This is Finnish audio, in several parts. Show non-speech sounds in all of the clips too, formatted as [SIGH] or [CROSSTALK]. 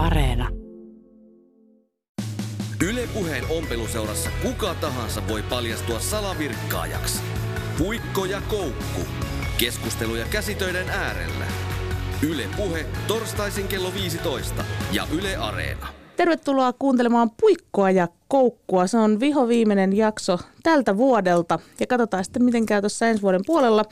Areena. Ylepuheen ompeluseurassa kuka tahansa voi paljastua salavirkkaajaksi. Puikko ja koukku. Keskusteluja käsitöiden äärellä. Yle Puhe torstaisin kello 15 ja Yle Areena. Tervetuloa kuuntelemaan Puikkoa ja Koukkua. Se on viho viimeinen jakso tältä vuodelta ja katsotaan sitten miten käy tuossa ensi vuoden puolella.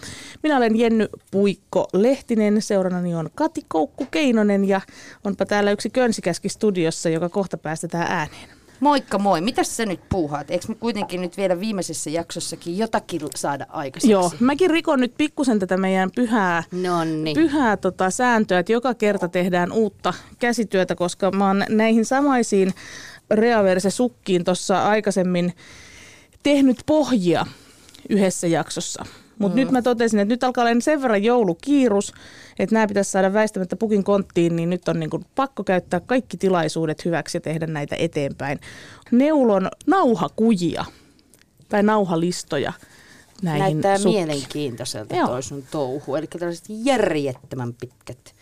Minä olen Jenny Puikko Lehtinen, seurannani on Kati Koukku Keinonen ja onpa täällä yksi könsikäski studiossa, joka kohta päästetään ääneen. Moikka moi, mitä sä nyt puuhaat? Eikö me kuitenkin nyt vielä viimeisessä jaksossakin jotakin saada aikaiseksi? Joo, mäkin rikon nyt pikkusen tätä meidän pyhää, Nonni. pyhää tota sääntöä, että joka kerta tehdään uutta käsityötä, koska mä oon näihin samaisiin Reaverse sukkiin tuossa aikaisemmin tehnyt pohjia yhdessä jaksossa. Mutta mm. nyt mä totesin, että nyt alkaa olla sen verran joulukiirus, että nämä pitäisi saada väistämättä pukin konttiin, niin nyt on niin kuin pakko käyttää kaikki tilaisuudet hyväksi ja tehdä näitä eteenpäin. Neulon nauhakujia tai nauhalistoja näihin Näyttää sukkiin. mielenkiintoiselta Joo. toi sun touhu. Eli tällaiset järjettömän pitkät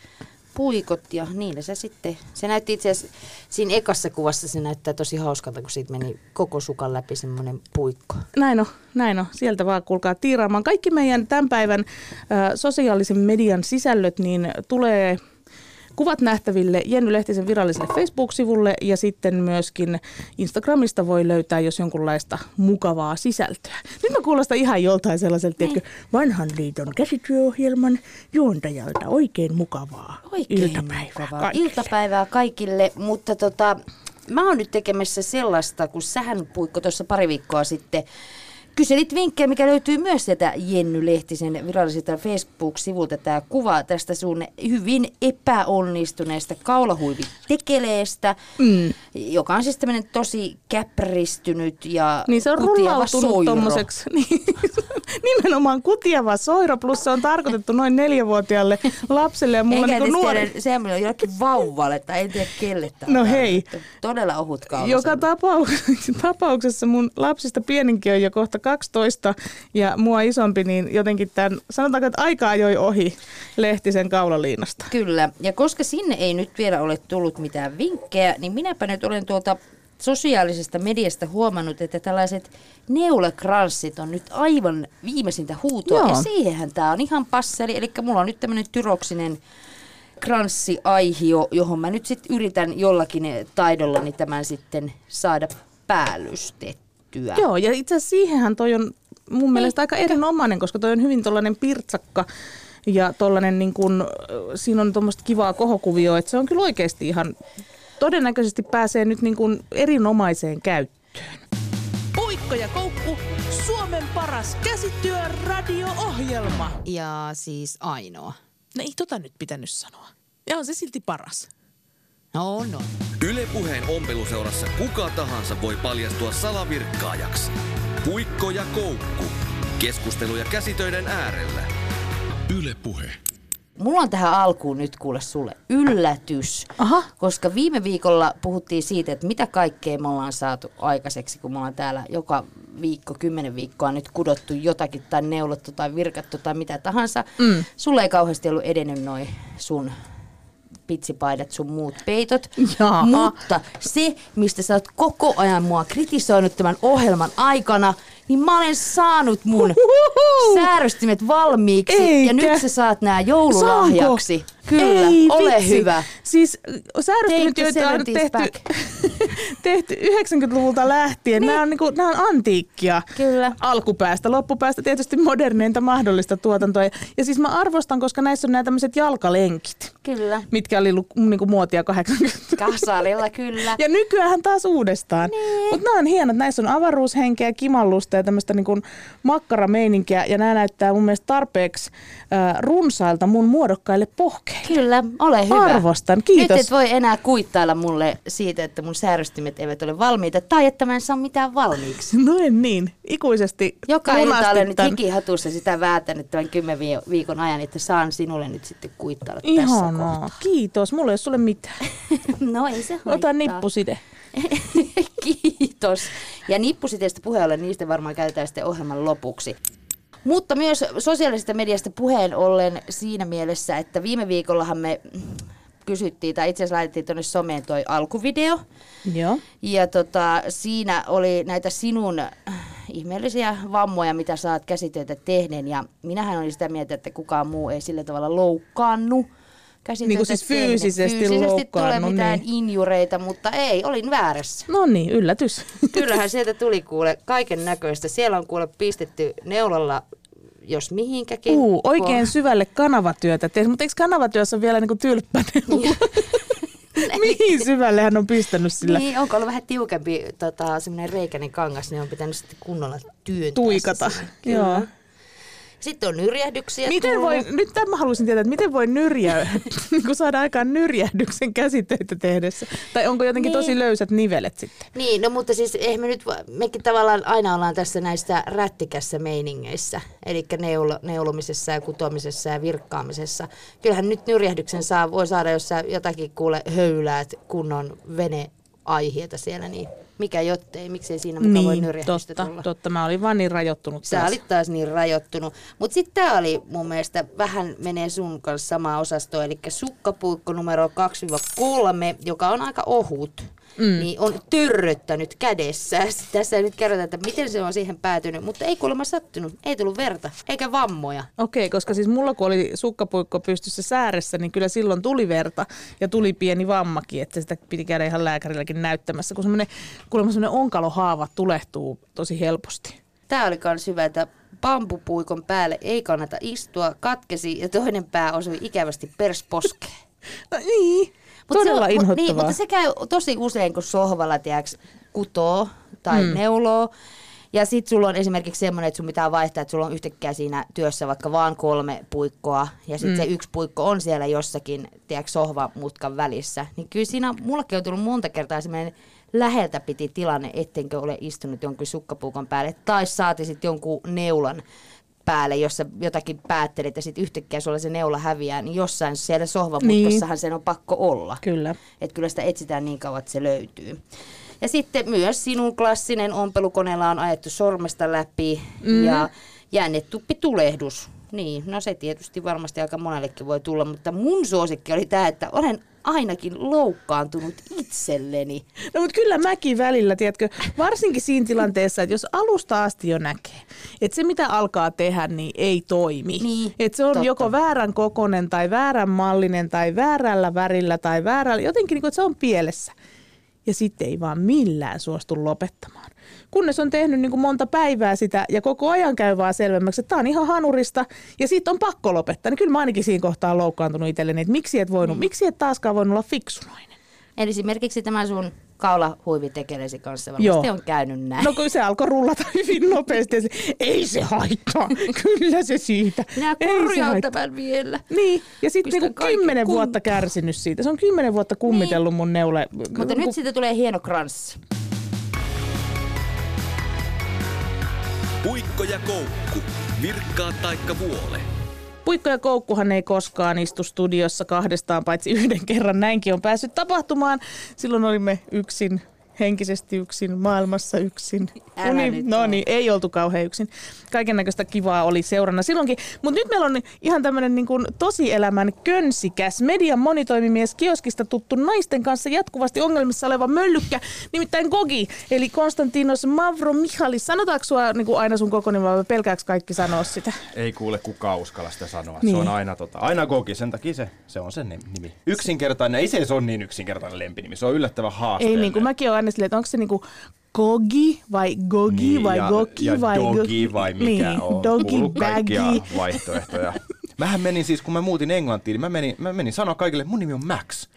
puikot ja niillä se sitten, se näytti itse asiassa, siinä ekassa kuvassa se näyttää tosi hauskalta, kun siitä meni koko sukan läpi semmoinen puikko. Näin on, näin on. Sieltä vaan kuulkaa tiiraamaan. Kaikki meidän tämän päivän ä, sosiaalisen median sisällöt niin tulee kuvat nähtäville Jenny Lehtisen viralliselle Facebook-sivulle ja sitten myöskin Instagramista voi löytää jos jonkunlaista mukavaa sisältöä. Nyt mä kuulostan ihan joltain sellaiselta, tiedätkö, vanhan liiton käsityöohjelman juontajalta oikein mukavaa Oikein iltapäivää. mukavaa. kaikille. Iltapäivää kaikille, mutta tota, mä oon nyt tekemässä sellaista, kun sähän Puikko tuossa pari viikkoa sitten kyselit vinkkejä, mikä löytyy myös sieltä Jenny Lehtisen viralliselta Facebook-sivulta. Tämä kuva tästä sun hyvin epäonnistuneesta kaulahuivitekeleestä, mm. joka on siis tämmöinen tosi käpristynyt ja Niin se on rullautunut tommoseksi. [LAUGHS] Niin, nimenomaan kutiava soiro, plus se on tarkoitettu noin neljävuotiaalle lapselle. Ja mulla Eikä niin nuori, sehän on jollekin vauvalle tai en tiedä kelle on No hei. Todella ohut kaula. joka tapauksessa, [LAUGHS] tapauksessa mun lapsista pieninkin on jo kohta 12 ja mua isompi, niin jotenkin tämän, sanotaanko, että aika ajoi ohi Lehtisen kaulaliinasta. Kyllä, ja koska sinne ei nyt vielä ole tullut mitään vinkkejä, niin minäpä nyt olen tuolta sosiaalisesta mediasta huomannut, että tällaiset neulakranssit on nyt aivan viimeisintä huutoa. Joo. Ja siihenhän tämä on ihan passeli. Eli mulla on nyt tämmöinen tyroksinen kranssiaihio, johon mä nyt sitten yritän jollakin taidollani tämän sitten saada päällystettyä. Joo, ja itse asiassa siihenhän toi on mun mielestä aika erinomainen, koska toi on hyvin tollainen pirtsakka ja tollainen niin kun, siinä on tuommoista kivaa kohokuvioa, että se on kyllä oikeasti ihan, todennäköisesti pääsee nyt niin kun erinomaiseen käyttöön. Puikko ja koukku, Suomen paras käsityö radio-ohjelma. Ja siis ainoa. No ei tota nyt pitänyt sanoa. Ja on se silti paras. No, no. Yle Puheen ompeluseurassa kuka tahansa voi paljastua salavirkkaajaksi. Puikko ja koukku. Keskusteluja käsitöiden äärellä. Yle Puhe. Mulla on tähän alkuun nyt kuule sulle yllätys. Aha. Koska viime viikolla puhuttiin siitä, että mitä kaikkea me ollaan saatu aikaiseksi, kun me ollaan täällä joka viikko, kymmenen viikkoa nyt kudottu jotakin tai neulottu tai virkattu tai mitä tahansa. Mm. Sulla ei kauheasti ollut edennyt noin sun pitsipaidat, sun muut peitot. Jaa. Mutta se, mistä sä oot koko ajan mua kritisoinut tämän ohjelman aikana, niin mä olen saanut mun Uhuhu. säärystimet valmiiksi. Ja Eikä. nyt sä saat nää joululahjaksi. Saanko? Kyllä, Ei, ole vitsi. hyvä. Siis the joita on 70s tehty, [LAUGHS] tehty 90-luvulta lähtien, niin. nämä, on niinku, nämä on antiikkia Kyllä. alkupäästä. Loppupäästä tietysti moderneinta mahdollista tuotantoa. Ja, siis mä arvostan, koska näissä on nämä tämmöiset jalkalenkit, Kyllä. mitkä oli lu- niinku muotia 80 Kasalilla kyllä. ja nykyään taas uudestaan. Niin. Mutta nämä on hienot. Näissä on avaruushenkeä, kimallusta ja tämmöistä niinku makkarameininkiä. Ja nämä näyttää mun mielestä tarpeeksi äh, runsailta mun muodokkaille pohkeille. Kyllä, ole hyvä. Arvostan, kiitos. Nyt et voi enää kuittailla mulle siitä, että mun säärystimet eivät ole valmiita tai että mä en saa mitään valmiiksi. [LAUGHS] No en niin. Ikuisesti Joka ilta olen nyt hikihatussa sitä väätänyt tämän kymmen vi- viikon ajan, että saan sinulle nyt sitten kuittailla tässä Ihanaa. kohtaa. Kiitos. Mulla ei ole sulle mitään. [LAUGHS] No ei se haittaa. Ota nippuside. [LAUGHS] Kiitos. Ja nippusiteistä puheen ollen, niistä varmaan käytetään sitten ohjelman lopuksi. Mutta myös sosiaalisesta mediasta puheen ollen siinä mielessä, että viime viikollahan me kysyttiin, tai itse asiassa laitettiin tuonne someen toi alkuvideo. Joo. Ja tota, siinä oli näitä sinun ihmeellisiä vammoja, mitä sä oot käsitöitä tehneen. Ja minähän olin sitä mieltä, että kukaan muu ei sillä tavalla loukkaannu. Käsitöitä Niin kuin siis fyysisesti fyysisesti tule loukkaannut, mitään niin. injureita, mutta ei, olin väärässä. No niin, yllätys. [LAUGHS] Kyllähän sieltä tuli kuule kaiken näköistä. Siellä on kuule pistetty neulalla jos mihinkäkin. Uu, oikein syvälle kanavatyötä tehdä, mutta eikö kanavatyössä ole vielä niin tylppäinen? [LAUGHS] [LAUGHS] Mihin syvälle hän on pistänyt sillä? Niin, onko ollut vähän tiukempi tota, semmoinen reikäinen kangas, niin on pitänyt sitten kunnolla työntää. Tuikata. Joo. Sitten on nyrjähdyksiä Miten tullut. voi, nyt tämä haluaisin tietää, että miten voi nyrjä, [LAUGHS] niin kuin saada aikaan nyrjähdyksen käsitteitä tehdessä? Tai onko jotenkin Niin. tosi löysät nivelet sitten? Niin, no mutta siis eihän me nyt, mekin tavallaan aina ollaan tässä näissä rättikässä meiningeissä, eli neul, neulomisessa ja kutomisessa ja virkkaamisessa. Kyllähän nyt nyrjähdyksen saa, voi saada, jos sä jotakin kuule höyläät kunnon veneaiheita siellä, niin mikä jottei, miksei siinä mukaan voi Niin, nyrjähdystä totta, tulla. totta. Mä olin vaan niin rajoittunut Sä taas. olit taas niin rajoittunut. Mutta sitten tämä oli mun mielestä vähän menee sun kanssa samaa osastoa, eli sukkapuikko numero 2-3, joka on aika ohut. Mm. Niin on törröttänyt kädessä. [LAUGHS] Tässä ei nyt kerrota, että miten se on siihen päätynyt, mutta ei kuulemma sattunut. Ei tullut verta, eikä vammoja. Okei, koska siis mulla kun oli sukkapuikko pystyssä sääressä, niin kyllä silloin tuli verta ja tuli pieni vammakin, että sitä piti käydä ihan lääkärilläkin näyttämässä, kun semmoinen, kuulemma semmoinen onkalohaava tulehtuu tosi helposti. Tämä oli myös hyvä, että bambupuikon päälle ei kannata istua, katkesi ja toinen pää osui ikävästi persposkeen. [LAUGHS] No niin, Mut todella se, on- mut, inhottavaa. Niin, mutta se käy tosi usein, kun sohvalla tiedäks, kutoo tai mm. neuloo. Ja sit sulla on esimerkiksi semmoinen, että sun pitää vaihtaa, että sulla on yhtäkkiä siinä työssä vaikka vaan kolme puikkoa. Ja sitten mm. se yksi puikko on siellä jossakin, tiedätkö, sohvamutkan välissä. Niin kyllä siinä, mullekin on tullut monta kertaa semmoinen läheltä piti tilanne, ettenkö ole istunut jonkun sukkapuukon päälle. Tai saati sitten jonkun neulan päälle, jossa jotakin päättelit ja sitten yhtäkkiä sulla se neula häviää, niin jossain siellä sohvamutkossahan niin. sen on pakko olla. Kyllä. Että kyllä sitä etsitään niin kauan, että se löytyy. Ja sitten myös sinun klassinen ompelukoneella on ajettu sormesta läpi mm. ja jäännetuppi tulehdus. Niin, no se tietysti varmasti aika monellekin voi tulla, mutta mun suosikki oli tämä, että olen ainakin loukkaantunut itselleni. No mutta kyllä mäkin välillä, tiedätkö, varsinkin siinä tilanteessa, että jos alusta asti jo näkee, että se mitä alkaa tehdä, niin ei toimi. Niin, että se on totta. joko väärän kokonen tai väärän mallinen tai väärällä värillä tai väärällä, jotenkin niin kuin, että se on pielessä. Ja sitten ei vaan millään suostu lopettamaan. Kunnes on tehnyt niin kuin monta päivää sitä ja koko ajan käy vaan selvemmäksi, että tämä on ihan hanurista ja sitten on pakko lopettaa. Niin kyllä mä ainakin siinä kohtaa olen loukkaantunut itselleni, että miksi et voinut, miksi et taaskaan voinut olla fiksunainen. Eli esimerkiksi tämä sun kaulahuivitekelesi kanssa varmasti Joo. on käynyt näin. No kun se alkoi rullata [LAUGHS] hyvin nopeasti se, ei se haittaa, [LAUGHS] kyllä se siitä. Minä korjaan tämän vielä. Niin, ja sitten niinku kymmenen vuotta kärsinyt siitä. Se on kymmenen vuotta kummitellut mun neule. Mutta nyt siitä tulee hieno kranssi. Puikko ja koukku. Virkkaa taikka vuole. Puikko ja Koukkuhan ei koskaan istu studiossa kahdestaan, paitsi yhden kerran näinkin on päässyt tapahtumaan. Silloin olimme yksin, henkisesti yksin, maailmassa yksin. Älä nyt no niin, ei oltu kauhean yksin. Kaiken näköistä kivaa oli seurana silloinkin. Mutta nyt meillä on ihan tämmöinen niin kuin tosielämän könsikäs median monitoimimies kioskista tuttu naisten kanssa jatkuvasti ongelmissa oleva möllykkä, nimittäin Gogi, eli Konstantinos Mavro Mihalis. Sanotaanko sua niin kuin aina sun koko nimi vai pelkääks kaikki sanoa sitä? Ei kuule kukaan uskalla sitä sanoa. Niin. Se on aina, tota, aina Gogi, sen takia se, se on sen nimi. Yksinkertainen, ei se, se on niin yksinkertainen lempinimi, se on yllättävän Ei haasteellinen. niin kuin mäkin olen aina silleen, että onko se niinku Gogi vai Gogi Niin, vai ja, Goki ja vai dogi vai mikä niin, on. Dogi baggy. vaihtoehtoja. Mähän menin siis, kun mä muutin Englantiin, niin mä menin, mä menin sanoa kaikille, mun nimi on Max.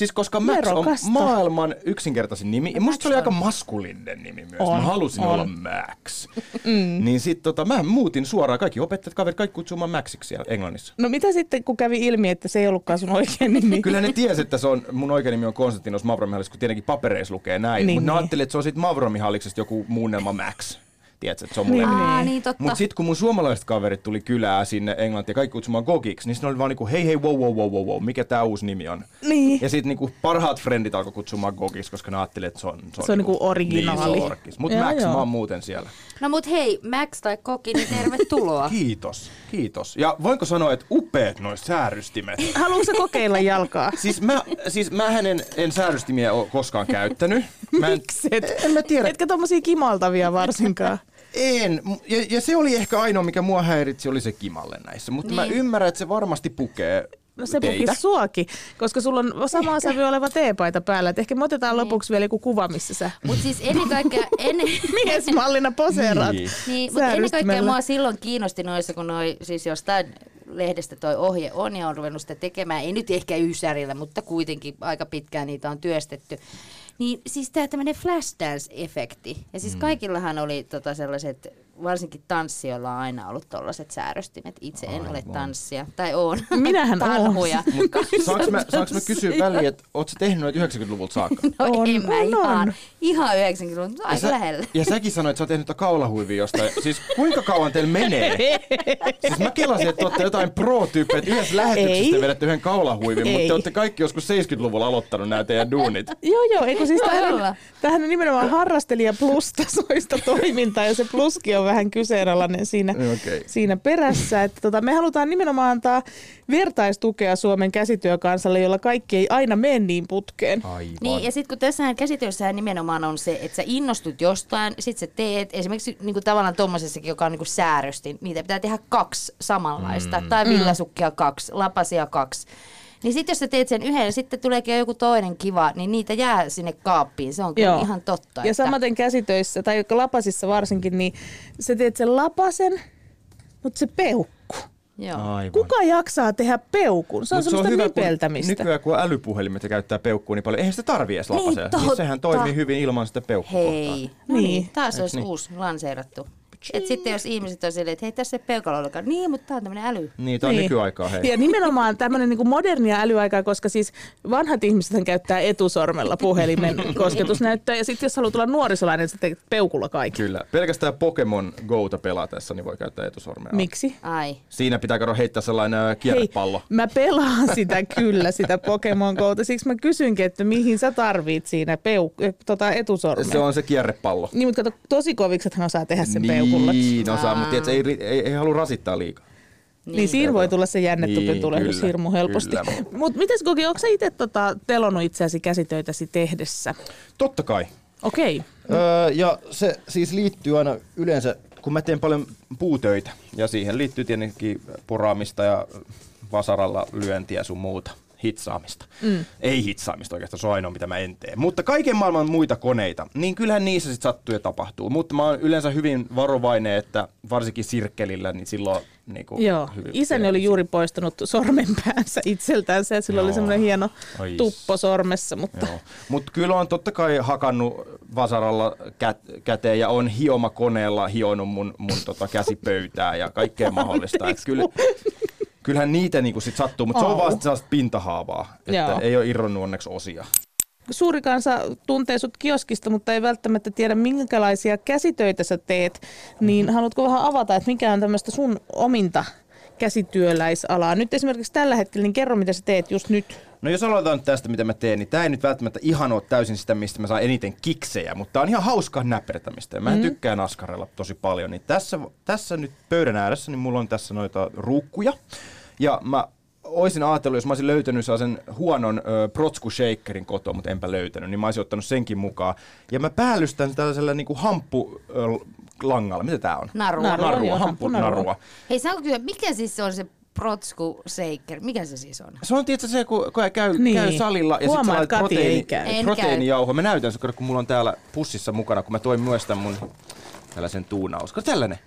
Siis koska Max Nerokasta. on maailman yksinkertaisin nimi. Ja musta se oli aika maskuliininen nimi myös. On, mä halusin on. olla Max. Mm. Niin sit tota, mä muutin suoraan. Kaikki opettajat, kaverit, kaikki kutsumaan Maxiksi siellä Englannissa. No mitä sitten, kun kävi ilmi, että se ei ollutkaan sun oikein nimi? [LAUGHS] Kyllä ne tiesi, että se on, mun oikein nimi on Konstantinos Mavromihalis, kun tietenkin papereissa lukee näin. Niin, Mutta ne niin. että se on sitten Mavromihalliksesta joku muunnelma Max. Tiedätkö, että se on mulle Niin, Aa, niin totta. Mutta sitten kun mun suomalaiset kaverit tuli kylää sinne Englantiin ja kaikki kutsumaan Gogiksi, niin sitten oli vaan niinku, hei hei, wow, wow, wow, wow, wow, mikä tää uusi nimi on? Niin. Ja sitten niinku parhaat frendit alkoi kutsumaan Gogiksi, koska ne ajatteli, että se on... Se on niinku originaali. Niin, se on orkis. Mutta Joo, Max, joo. mä oon muuten siellä. No mut hei, Max tai Koki, niin tervetuloa. [LAUGHS] Kiitos, kiitos. Ja voinko sanoa, että upeat noin säärystimet. [LAUGHS] Haluatko sä kokeilla jalkaa? [LAUGHS] Siis mä, siis mähän en, en säärystimiä ole koskaan käyttänyt. Mä en, Mikset? en mä tiedä. Etkä tommosia kimaltavia varsinkaan. En. Ja, ja, se oli ehkä ainoa, mikä mua häiritsi, oli se kimalle näissä. Mutta niin. mä Niin. ymmärrän, että se varmasti pukee No se teitä. pukisi suokin, koska sulla on samaa sävy oleva teepaita päällä. Et ehkä me otetaan lopuksi vielä joku kuva, missä sä Mut siis ennen [LAUGHS] kaikkea, ennen, miesmallina poseeraat. Niin. Niin, mutta ennen kaikkea mua silloin kiinnosti noissa, kun noi, siis jostain lehdestä toi ohje on ja on ruvennut sitä tekemään, ei nyt ehkä Ysärillä, mutta kuitenkin aika pitkään niitä on työstetty. Niin siis tämä tämmöinen flashdance-efekti. Ja siis kaikillahan oli tota sellaiset, varsinkin tanssijoilla on aina ollut tollaiset sääröstimet. Itse en ole tanssia, tai oon. [LAUGHS] Minähän oon. Tarhuja. [LAUGHS] Saanko mä, saanko mä kysyä väliin, että oot sä tehnyt noita 90-luvulta saakka? No On, en mä on, ihan, on. ihan 90 mutta Ja, aika sä, lähellä. ja säkin sanoit, että sä oot tehnyt kaulahuivia jostain. Siis kuinka kauan teillä menee? [LAUGHS] Siis mä kelasin, että te olette jotain pro-tyyppejä, että yhdessä lähetyksessä te Ei. vedätte yhden kaulahuivin, mutta te olette kaikki joskus 70-luvulla aloittanut nämä teidän duunit. Joo, joo, eikö siis tähän, on nimenomaan harrastelija plus-tasoista toimintaa ja se pluskin on vähän kyseenalainen siinä, Okei. siinä perässä. Että tota, me halutaan nimenomaan antaa vertaistukea Suomen käsityökansalle, jolla kaikki ei aina mene niin putkeen. Aivan. Niin, ja sitten kun tässähän käsityössähän nimenomaan on se, että sä innostut jostain, sit sä teet esimerkiksi niin kuin tavallaan tommosessakin, joka on niin kuin sääröstin, niitä pitää tehdä kaksi samanlaista, mm. tai villasukkia kaksi, lapasia kaksi. Niin sitten jos sä teet sen yhden ja sitten tuleekin joku toinen kiva, niin niitä jää sinne kaappiin. Se on kyllä Joo. ihan totta. Ja samaten käsitöissä, tai lapasissa varsinkin, niin sä teet sen lapasen, mutta se peukku. Joo. Aivan. Kuka jaksaa tehdä peukun? Se on Mut semmoista kun nipeltämistä. Nykyään kun älypuhelimet ja käyttää peukkua niin paljon, eihän sitä tarvii edes Niin, lapasella. totta. Niin sehän toimii hyvin ilman sitä peukkukohtaa. Hei, no niin, Niin. taas olisi niin? uusi lanseerattu. Et sitten jos ihmiset on silleen, että hei tässä ei peukalo ollenkaan, niin, mutta tämä on tämmöinen äly. Niin, tää on nykyaikaa, hei. Ja nimenomaan tämmöinen niin modernia älyaikaa, koska siis vanhat ihmiset käyttää etusormella puhelimen [LAUGHS] kosketusnäyttöä. Ja sitten jos haluat olla nuorisolainen, niin sä teet peukulla kaikki. Kyllä. Pelkästään Pokemon Gota pelatessa niin voi käyttää etusormea. Miksi? Ai. Siinä pitää kato heittää sellainen ä, kierrepallo. Hei, mä pelaan sitä kyllä, sitä Pokemon Gota. Siksi mä kysynkin, että mihin sä tarvit siinä peuk- eh, tota etusormea. Se on se kierrepallo. Niin, mutta kato, tosi koviksethan osaa tehdä sen peukulla. Niin, osaa, mutta tiedät, ei, ei, ei, ei halua rasittaa liikaa. Niin, niin siinä voi tulla se jännetupin Niin, hirmu helposti. Mutta mites Koki, onko sä itse tota, telonut itseäsi käsitöitäsi tehdessä? Totta kai. Okei. Öö, ja se siis liittyy aina yleensä, kun mä teen paljon puutöitä, ja siihen liittyy tietenkin poraamista ja vasaralla lyöntiä sun muuta hitsaamista. Mm. Ei hitsaamista oikeastaan, se on ainoa mitä mä en tee. Mutta kaiken maailman muita koneita, niin kyllähän niissä sitten sattuu ja tapahtuu. Mutta mä oon yleensä hyvin varovainen, että varsinkin sirkkelillä, niin silloin niin kuin Joo, hyvin isäni oli juuri poistanut sormenpäänsä itseltänsä ja sillä oli Joo. semmoinen hieno Ai tuppo sormessa, mutta. Mutta kyllä on totta kai hakannut vasaralla kät- käteen ja on hiomakoneella hionut mun, mun tota käsipöytää ja kaikkea [LAUGHS] mahdollista. Et kyllä, kyllähän niitä niinku sit sattuu, mutta se on vasta sellaista pintahaavaa. Että Joo. ei ole irronnut onneksi osia. suuri kansa tuntee sut kioskista, mutta ei välttämättä tiedä minkälaisia käsitöitä sä teet, niin Mhm. haluatko vähän avata, että mikä on tämmöistä sun ominta käsityöläisalaa? Nyt esimerkiksi tällä hetkellä, niin kerro mitä sä teet just nyt. No jos aloitetaan nyt tästä, mitä mä teen, niin tämä ei nyt välttämättä ihan ole täysin sitä, mistä mä saan eniten kiksejä, mutta tää on ihan hauskaa näpertämistä. Ja mä mm. tykkään askarella tosi paljon. Niin tässä, tässä nyt pöydän ääressä, niin mulla on tässä noita ruukkuja. Ja mä oisin ajatellut, jos mä olisin löytänyt sen huonon ö, protsku shakerin kotoa, mutta enpä löytänyt, niin mä olisin ottanut senkin mukaan. Ja mä päällystän tällaisella niinku hamppu ö, langalla. Mitä tää on? Narua. Narua. Narua, hamppunarua. Hei, saanko kysyä, mikä siis se on se protsku shaker? Mikä se siis on? Se on tietysti se, kun, kun käy, Niin. käy salilla ja sitten käy. En proteiinijauho. Mä näytän se, kun mulla on täällä pussissa mukana, kun mä toin myös tämän mun tällaisen tuunaus. Kato tällainen.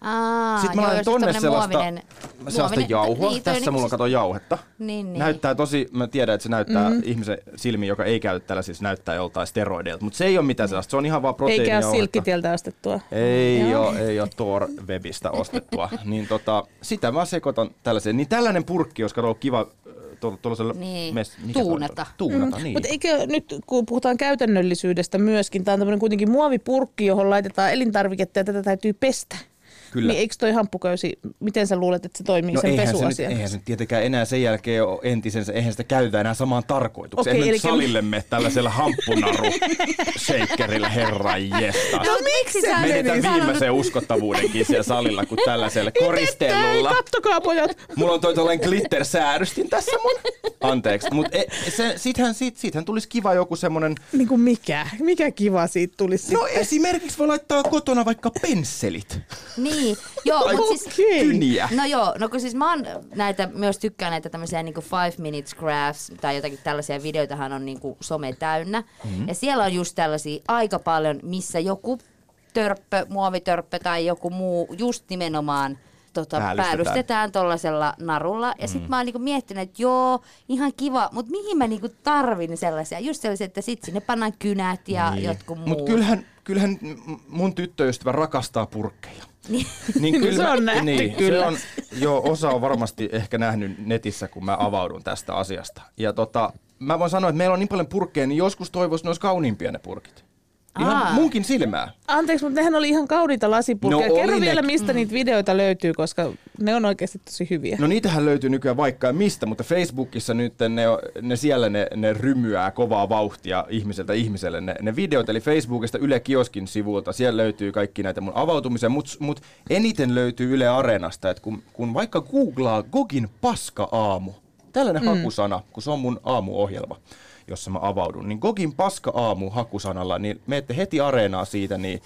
Aa, Sitten mä joo, laitan tonne sellaista, muovinen- sellaista muovinen- jauhoa. niin, Tässä mulla on siis- kato jauhetta. Niin, niin. Näyttää tosi, mä tiedän, että se näyttää mm-hmm. ihmisen silmiin, joka ei käytä tällaisia, se näyttää joltain steroideilta. Mutta se ei ole mitään sellaista, se on ihan vaan Eikä ole silkkitieltä ostettua. Ei ole, ei ole Tor Webistä ostettua. [LAUGHS] niin tota, sitä mä sekoitan tällaiseen. Niin tällainen purkki, jos kato kiva äh, tuolla- tuollaisella Niin, mes, tuunata. Tuunata, niin. Mutta eikö nyt, kun puhutaan käytännöllisyydestä myöskin, tämä on tämmöinen kuitenkin muovipurkki, johon laitetaan elintarviketta ja tätä täytyy pestä. Kyllä. Niin eikö toi hamppuköysi, miten sä luulet, että se toimii No sen eihän se, nyt, pesuasian? eihän se nyt tietenkään enää sen jälkeen ole entisensä, eihän sitä käytetä enää samaan tarkoitukseen. Okei, Okay, eli- nyt salille me tällaisella hamppunaru shakerilla, herran jesta. No miksi sä Menetään menit? viimeisen uskottavuudenkin siellä salilla, kun tällaisella koristellulla. Ei, kattokaa pojat. Mulla on toi tuollainen glitter-säärystin tässä mun. Anteeksi, mutta se, sittenhän, sit, sittenhän tulisi kiva joku semmonen, Niin kuin mikä? Mikä kiva siitä tulisi no esimerkiksi voi laittaa kotona vaikka pensselit. Niin, joo, mutta siis... Kyniä. No joo, no kun siis mä oon näitä, myös tykkään näitä tämmöisiä niinku five minutes crafts tai jotakin tällaisia videoitahan on niinku some täynnä. Mm-hmm. Ja siellä on just tällaisia aika paljon, missä joku törppö, muovitörppö tai joku muu just nimenomaan tota, Päällystetään. tuollaisella narulla. Ja sit mä oon niinku miettinyt, että joo, ihan kiva, mutta mihin mä niinku tarvin sellaisia? Just sellaisia, että sit sinne pannaan kynät ja niin. jotkut muut. Mutta kyllähän, kyllähän mun tyttöystävä rakastaa purkkeja. Niin. Niin No se on nähty niin, kyllä. Se on, joo, osa on varmasti ehkä nähnyt netissä, kun mä avaudun tästä asiasta. Ja tota, mä voin sanoa, että meillä on niin paljon purkkeja, niin joskus toivoisi, että ne olisi kauniimpia ne purkit. Ihan Aa. munkin silmää. Anteeksi, mutta nehän oli ihan kauniita lasipurkkeja. No Kerro oli ne- vielä, mistä niitä videoita löytyy, koska ne on oikeasti tosi hyviä. No niitähän löytyy nykyään vaikka mistä, mutta Facebookissa nyt ne, ne siellä ne, ne rymyää kovaa vauhtia ihmiseltä ihmiselle. Ne, ne videot, eli Facebookista Yle Kioskin sivulta, siellä löytyy kaikki näitä mun avautumisia, mutta mut eniten löytyy Yle Areenasta, että kun, kun vaikka googlaa Gogin paska-aamu, tällainen mm. hakusana, kun se on mun aamuohjelma, jossa mä avaudun, niin Gogin paska-aamu hakusanalla, niin menette heti Areenaa siitä, niin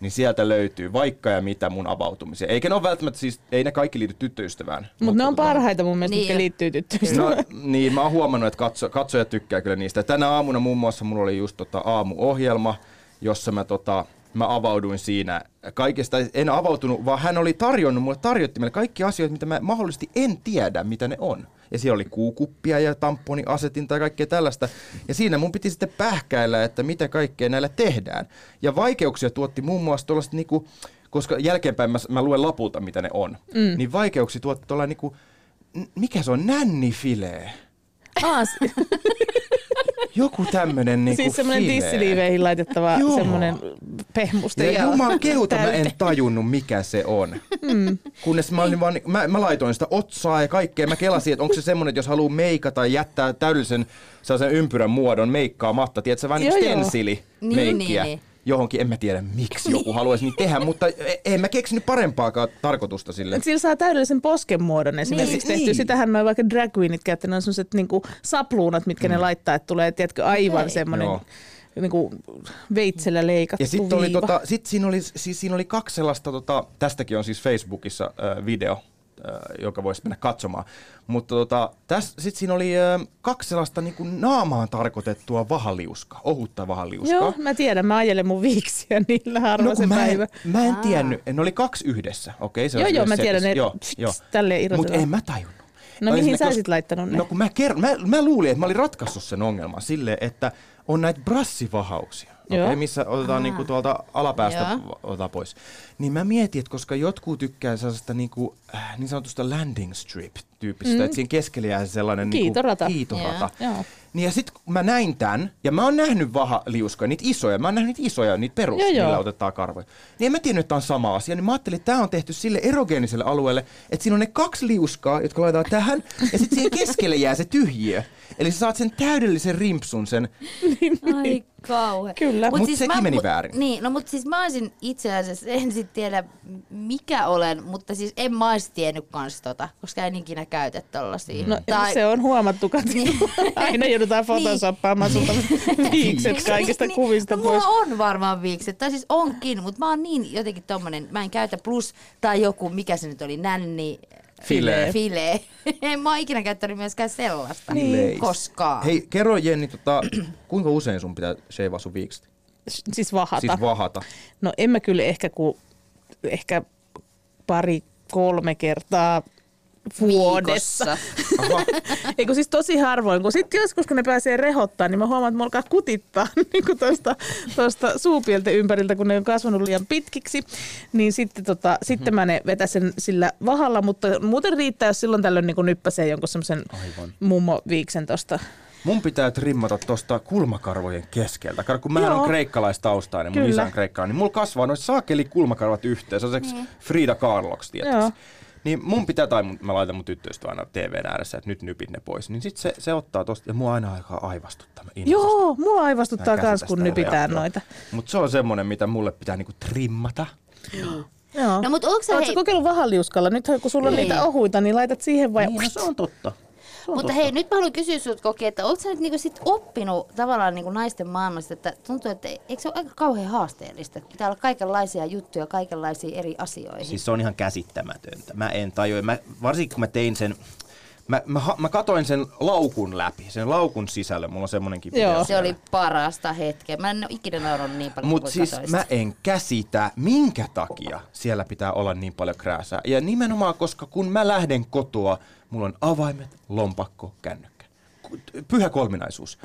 niin sieltä löytyy vaikka ja mitä mun avautumisia. Eikä ne ole välttämättä siis, ei ne kaikki liity tyttöystävään. Mutta ne on tota- parhaita mun mielestä, Niin mitkä liittyy tyttöystävään. No [LAUGHS] niin, mä oon huomannut, että katso, katsojat tykkää kyllä niistä. Tänä aamuna muun muassa mulla oli just tota aamuohjelma, jossa mä, tota, mä avauduin siinä kaikesta. En avautunut, vaan hän oli tarjonnut mulle tarjottimelle kaikki asioita, mitä mä mahdollisesti en tiedä, mitä ne on. Ja siellä oli kuukuppia ja tamponiasetinta ja kaikkea tällaista. Ja siinä mun piti sitten pähkäillä, että mitä kaikkea näillä tehdään. Ja vaikeuksia tuotti muun muassa tuollaista niinku, koska jälkeenpäin mä, mä luen lapulta, mitä ne on. Mm. Niin vaikeuksia tuotti tuollainen niinku, mikä se on, nännifilee. Aa, s- [LAUGHS] Joku tämmönen niinku siis semmoinen filee. tissiliiveihin laitettava Joo. semmoinen pehmuste. Ja juman kehuta mä en tajunnut, mikä se on. Mm. Kunnes mä, olin vaan, mä, mä laitoin sitä otsaa ja kaikkea. Mä kelasin, että onko se semmonen, että jos haluaa meikata ja jättää täydellisen sellaisen ympyrän muodon meikkaamatta. Tiedätkö, vähän niin kuin Joo, joo. stensili Niin, meikkiä. niin, niin. Johonkin, en mä tiedä miksi joku haluaisi niin tehdä, mutta e- en mä keksinyt parempaakaan tarkoitusta sille. Et Sillä saa täydellisen poskenmuodon esimerkiksi Niin, tehty. niin. Sitähän noin vaikka drag queenit käyttävät, ne on sellaiset niinku sapluunat, mitkä mm. ne laittaa, että tulee, tiedätkö, aivan Okei. semmoinen niinku veitsellä leikattu Ja sitten oli, viiva. tota, sit siinä, oli, siis siinä oli kaksi sellaista, tota, tästäkin on siis Facebookissa äh, video, joka voisi mennä katsomaan. Mutta tota, sitten siinä oli äh, kaksi sellaista niin kuin naamaan tarkoitettua vahaliuskaa, ohutta vahaliuskaa. Joo, mä tiedän, mä ajelen mun viiksiä niillä harva No se mä päivä. en, mä en tiennyt, ne oli kaksi yhdessä, okei? se Joo, on joo, mä tiedän, ne Joo, pst, joo. tälleen Mutta en mä tajunnut. No mihin sä kos- sit laittanut ne? No kun mä, ker- mä, mä luulin, että mä olin ratkaissut sen ongelman silleen, että on näitä brassivahauksia. Okay, missä otetaan niinku tuolta alapäästä Joo. otetaan pois. Niin mä mietin, että koska jotkut tykkää sellaista niinku, äh, niin sanotusta landing strip tyyppistä, mm. että siinä keskellä jää se sellainen Kiitorata. Niinku, kiitorata. Joo. Niin ja sit kun mä näin tän, ja mä oon nähnyt vahaliuskoja, niitä isoja, mä oon nähnyt niitä isoja, niitä perus, Joo, joo. millä otetaan karvoja. Niin en mä tiennyt, että tää on sama asia, niin mä ajattelin, että tää on tehty sille erogeeniselle alueelle, että siinä on ne kaksi liuskaa, jotka laitetaan tähän, ja sitten siihen keskelle jää se tyhjiö. Eli sä saat sen täydellisen rimpsun, sen Ai kauhe. Kyllä. Mut sekin meni väärin. Niin, no mutta siis mä olisin itse asiassa, en sit tiedä mikä olen, mutta siis en mä ois tiennyt kans tota, koska en ikinä käytä tollasia. No se on huomattu. Niin. [LAUGHS] Aina joudutaan [LAUGHS] photoshoppaamaan sulta [LAUGHS] viikset kaikista Niin, kuvista no, pois. Mulla on varmaan viikset, tai siis onkin, mutta mä oon niin jotenkin tommonen, mä en käytä plus, tai joku, mikä se nyt oli, nänni, Filee. File. [LAUGHS] en mä oon ikinä käyttänyt myöskään sellaista. Fileis. Koskaan. Hei, kerro Jenni, tota, [CLEARS THROAT] kuinka usein sun pitää sheivaa sun viikset? Siis vahata. Siis vahata. No en mä kyllä ehkä, ku, ehkä pari, kolme kertaa vuodessa. Viikossa. [LAUGHS] Eikö siis tosi harvoin, kun sitten joskus kun ne pääsee rehottaa, niin mä huomaan, että mä alkaa kutittaa [LAUGHS] niin kuin toista, toista suupielten ympäriltä, kun ne on kasvanut liian pitkiksi. Niin sitten, tota, mm-hmm. sitten mä ne vetäsen sillä vahalla, mutta muuten riittää, jos silloin tällöin niin nyppäsee jonkun semmoisen mummo viiksen tosta. Mun pitää trimmata tuosta kulmakarvojen keskeltä. Kato, kun mä Joo. on kreikkalaistaustaiinen, mun Kyllä. isä on kreikkalainen, niin mulla kasvaa noissa saakeli kulmakarvat yhteen. Se on seksi Frida Kahloksi, Joo. Niin mun pitää, tai mun, mä laitan mun tyttöystä aina TVn ääressä, että nyt nypit ne pois. Niin sit se, se ottaa tosta, ja mua aina aikaa aivastuttaa. Mä Joo, mulla aivastuttaa kans, kun nypitään noita. Mut se on semmonen, mitä mulle pitää niinku trimmata. Joo. No, mutta onko sä, Oletko hei, kokeillut vahaliuskalla? Nyt kun sulla on niitä ohuita, niin laitat siihen vai... Niin, no se on totta. Mutta totta. hei, nyt mä haluan kysyä sinulta Koki, että onko sä nyt niinku sit oppinut tavallaan niinku naisten maailmasta, että tuntuu, että eikö se ole aika kauhean haasteellista, että pitää olla kaikenlaisia juttuja kaikenlaisiin eri asioihin. Siis se on ihan käsittämätöntä. Mä en tajua. Mä, varsinkin kun mä tein sen, mä, mä, mä katoin sen laukun läpi, sen laukun sisällä. Mulla on semmonenkin video. Joo. se oli parasta hetkeä. Mä en ole ikinä naurannut niin paljon Mutta kuin siis katoin mä en käsitä, minkä takia siellä pitää olla niin paljon krääsää. Ja nimenomaan, koska kun mä lähden kotoa, mulla on avaimet, lompakko, kännykkä. Pyhä kolminaisuus.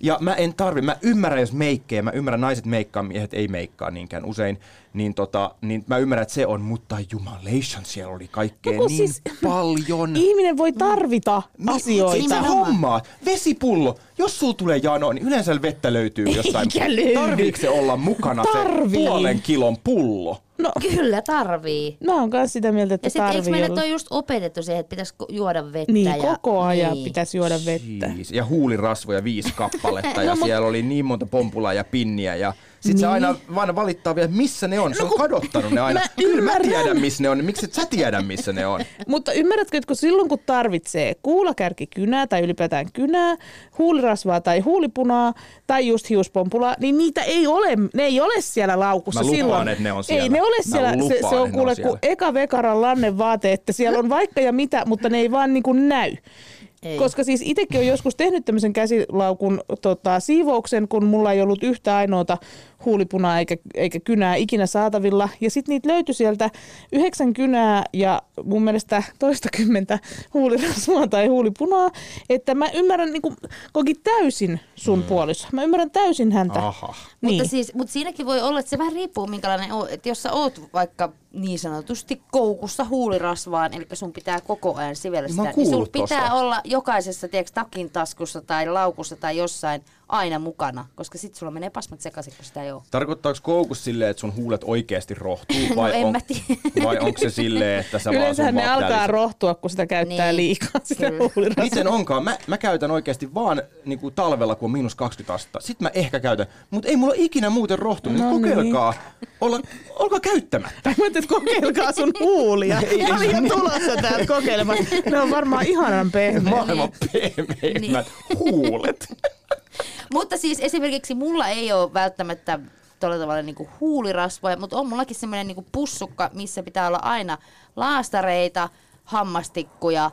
Ja mä en tarvi, mä ymmärrän jos meikkejä, mä ymmärrän naiset meikkaa, miehet ei meikkaa niinkään usein, niin, tota, niin mä ymmärrän, että se on, mutta jumalation, siellä oli kaikkea No niin siis- [LAUGHS] paljon. Ihminen voi tarvita Mi- asioita. Nimenomaan. hommaa? Vesipullo. Jos sul tulee jano, niin yleensä vettä löytyy jostain. Eikä löydy. Tarviiko se olla mukana Tarvii. se puolen kilon pullo? No, [LAUGHS] Kyllä tarvii. mä oon myös sitä mieltä, että Ja sitten eikö tarvii meille olla. toi just opetettu siihen, että pitäisi juoda vettä? Niin, ja, koko ajan niin. pitäisi juoda vettä. Jeez. Ja huulirasvoja viisi kappaletta [LAUGHS] ja No, mut- siellä oli niin monta pompulaa ja pinniä ja sit se Niin. aina vaan valittaa vielä, missä ne on. Se on kun- kadottanut ne aina. mä No, kyllä mä tiedän, missä ne on. niin Miksi et sä tiedä, missä ne on? [LAUGHS] Mutta ymmärrätkö, että kun silloin kun tarvitsee kuulakärkikynää tai ylipäätään kynää, huulirasvaa tai huulipunaa tai just hiuspompulaa, niin niitä ei ole, ne ei ole siellä laukussa Mä lupaan, silloin. että ne on Ei siellä. ne ole siellä, se, lupaan, se on kuule on siellä. kuin eka vekaran lannen vaate, että siellä on vaikka ja mitä, mutta ne ei vaan niin kuin näy. Ei. Koska siis itsekin on joskus tehnyt tämmöisen käsilaukun tota, siivouksen, kun mulla ei ollut yhtä ainoata huulipunaa eikä, eikä kynää ikinä saatavilla. Ja sitten niitä löytyi sieltä yhdeksän kynää ja mun mielestä toistakymmentä huulirasvaa tai huulipunaa. Että mä ymmärrän niin koki täysin sun mm. puoliso. Mä ymmärrän täysin häntä. Aha. Niin. Mutta, siis, mutta siinäkin voi olla, että se vähän riippuu minkälainen on. Että jos sä oot vaikka niin sanotusti koukussa huulirasvaan, eli sun pitää koko ajan sivellä sitä, niin sulla kuullut pitää tosta. olla jokaisessa tiedätkö, takin taskussa tai laukussa tai jossain aina mukana, koska sit sulla menee pasmat sekaisin, kun sitä ei ole. Tarkoittaako koukus silleen, että sun huulet oikeasti rohtuu? [LAUGHS] No Vai, en on, mä tiedä. vai onko se silleen, että sä Yleensähän vaan ne sun alkaa vaatteellisen- rohtua, kun sitä käyttää Niin, liikaa, sitä huulirasvaa. Miten onkaan? Mä, mä käytän oikeasti vaan niin kuin talvella, kun on miinus 20 astetta. Sitten mä ehkä käytän, mutta ei mulla ikinä muuten rohtunut. No No niin. Kokeilkaa, olla, olkaa käyttämättä. Mä ajattelin, että kokeilkaa sun huulia. Ei, [LAUGHS] ei Mä olin jo se- tulossa täältä kokeilemaan. Ne on varmaan ihanan pehmeät. Maailman pehmeimmät huulet. [LAUGHS] Mutta siis esimerkiksi mulla ei ole välttämättä tuolla tavalla niinku huulirasvoja, mutta on mullakin semmoinen niinku pussukka, missä pitää olla aina laastareita, hammastikkuja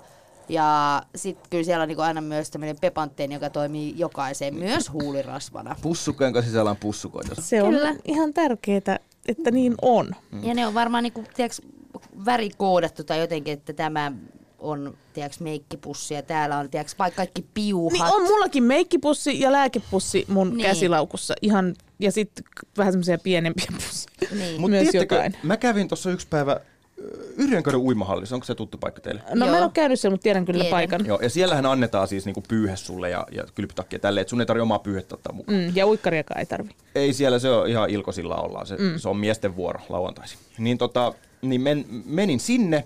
ja sitten kyllä siellä on niinku aina myös tämmöinen pepantteeni, joka toimii jokaiseen, myös huulirasvana. Pussukkojen kanssa sisällä on pussukoita. Se on Kyllä. ihan tärkeää, että niin on. Ja ne on varmaan niinku, tiiäks, värikoodattu tai jotenkin, että tämä on tiiäks, meikkipussi ja täällä on tiiäks, vaikka kaikki piuhat. Niin on mullakin meikkipussi ja lääkepussi mun Niin. käsilaukussa. Ihan, ja sitten vähän semmoisia pienempiä pusseja. Niin. Mut Myös jotain. mä kävin tuossa yksi päivä Yrjönköiden uimahallissa. Onko se tuttu paikka teille? No mä en Joo. ole käynyt siellä, mutta tiedän kyllä Tiedän. paikan. Joo, ja siellähän annetaan siis niinku pyyhe sulle ja, ja kylpytakki ja tälleen, että sun ei tarvitse omaa pyyhettä ottaa mukaan. Mm, ja uikkariakaan ei tarvi. Ei siellä, se on ihan ilkosilla ollaan. Se, mm. se on miesten vuoro lauantaisin. Niin, tota, niin men, menin sinne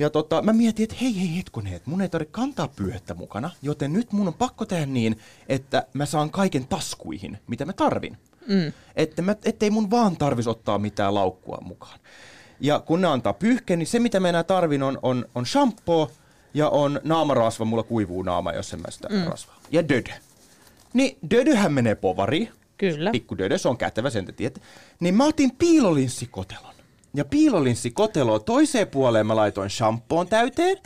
ja tota, mä mietin, että hei hei hetkonen, että mun ei tarvitse kantaa pyyhettä mukana, joten nyt mun on pakko tehdä niin, että mä saan kaiken taskuihin, mitä mä tarvin. Mm. Että mä, ettei mun vaan tarvis ottaa mitään laukkua mukaan. Ja kun ne antaa pyyhkeen, niin se mitä mä enää tarvin on, on, on shampoo ja on naamarasva, mulla kuivuu naama, jos en mä sitä mm. rasvaa. Ja dödö. Niin dödöhän menee povariin. Kyllä. Pikku dödö, se on kätevä, sen te tiedätte. Niin mä otin piilolinssikotelon. Ja piilolinssikoteloon toiseen puoleen mä laitoin shampoon täyteen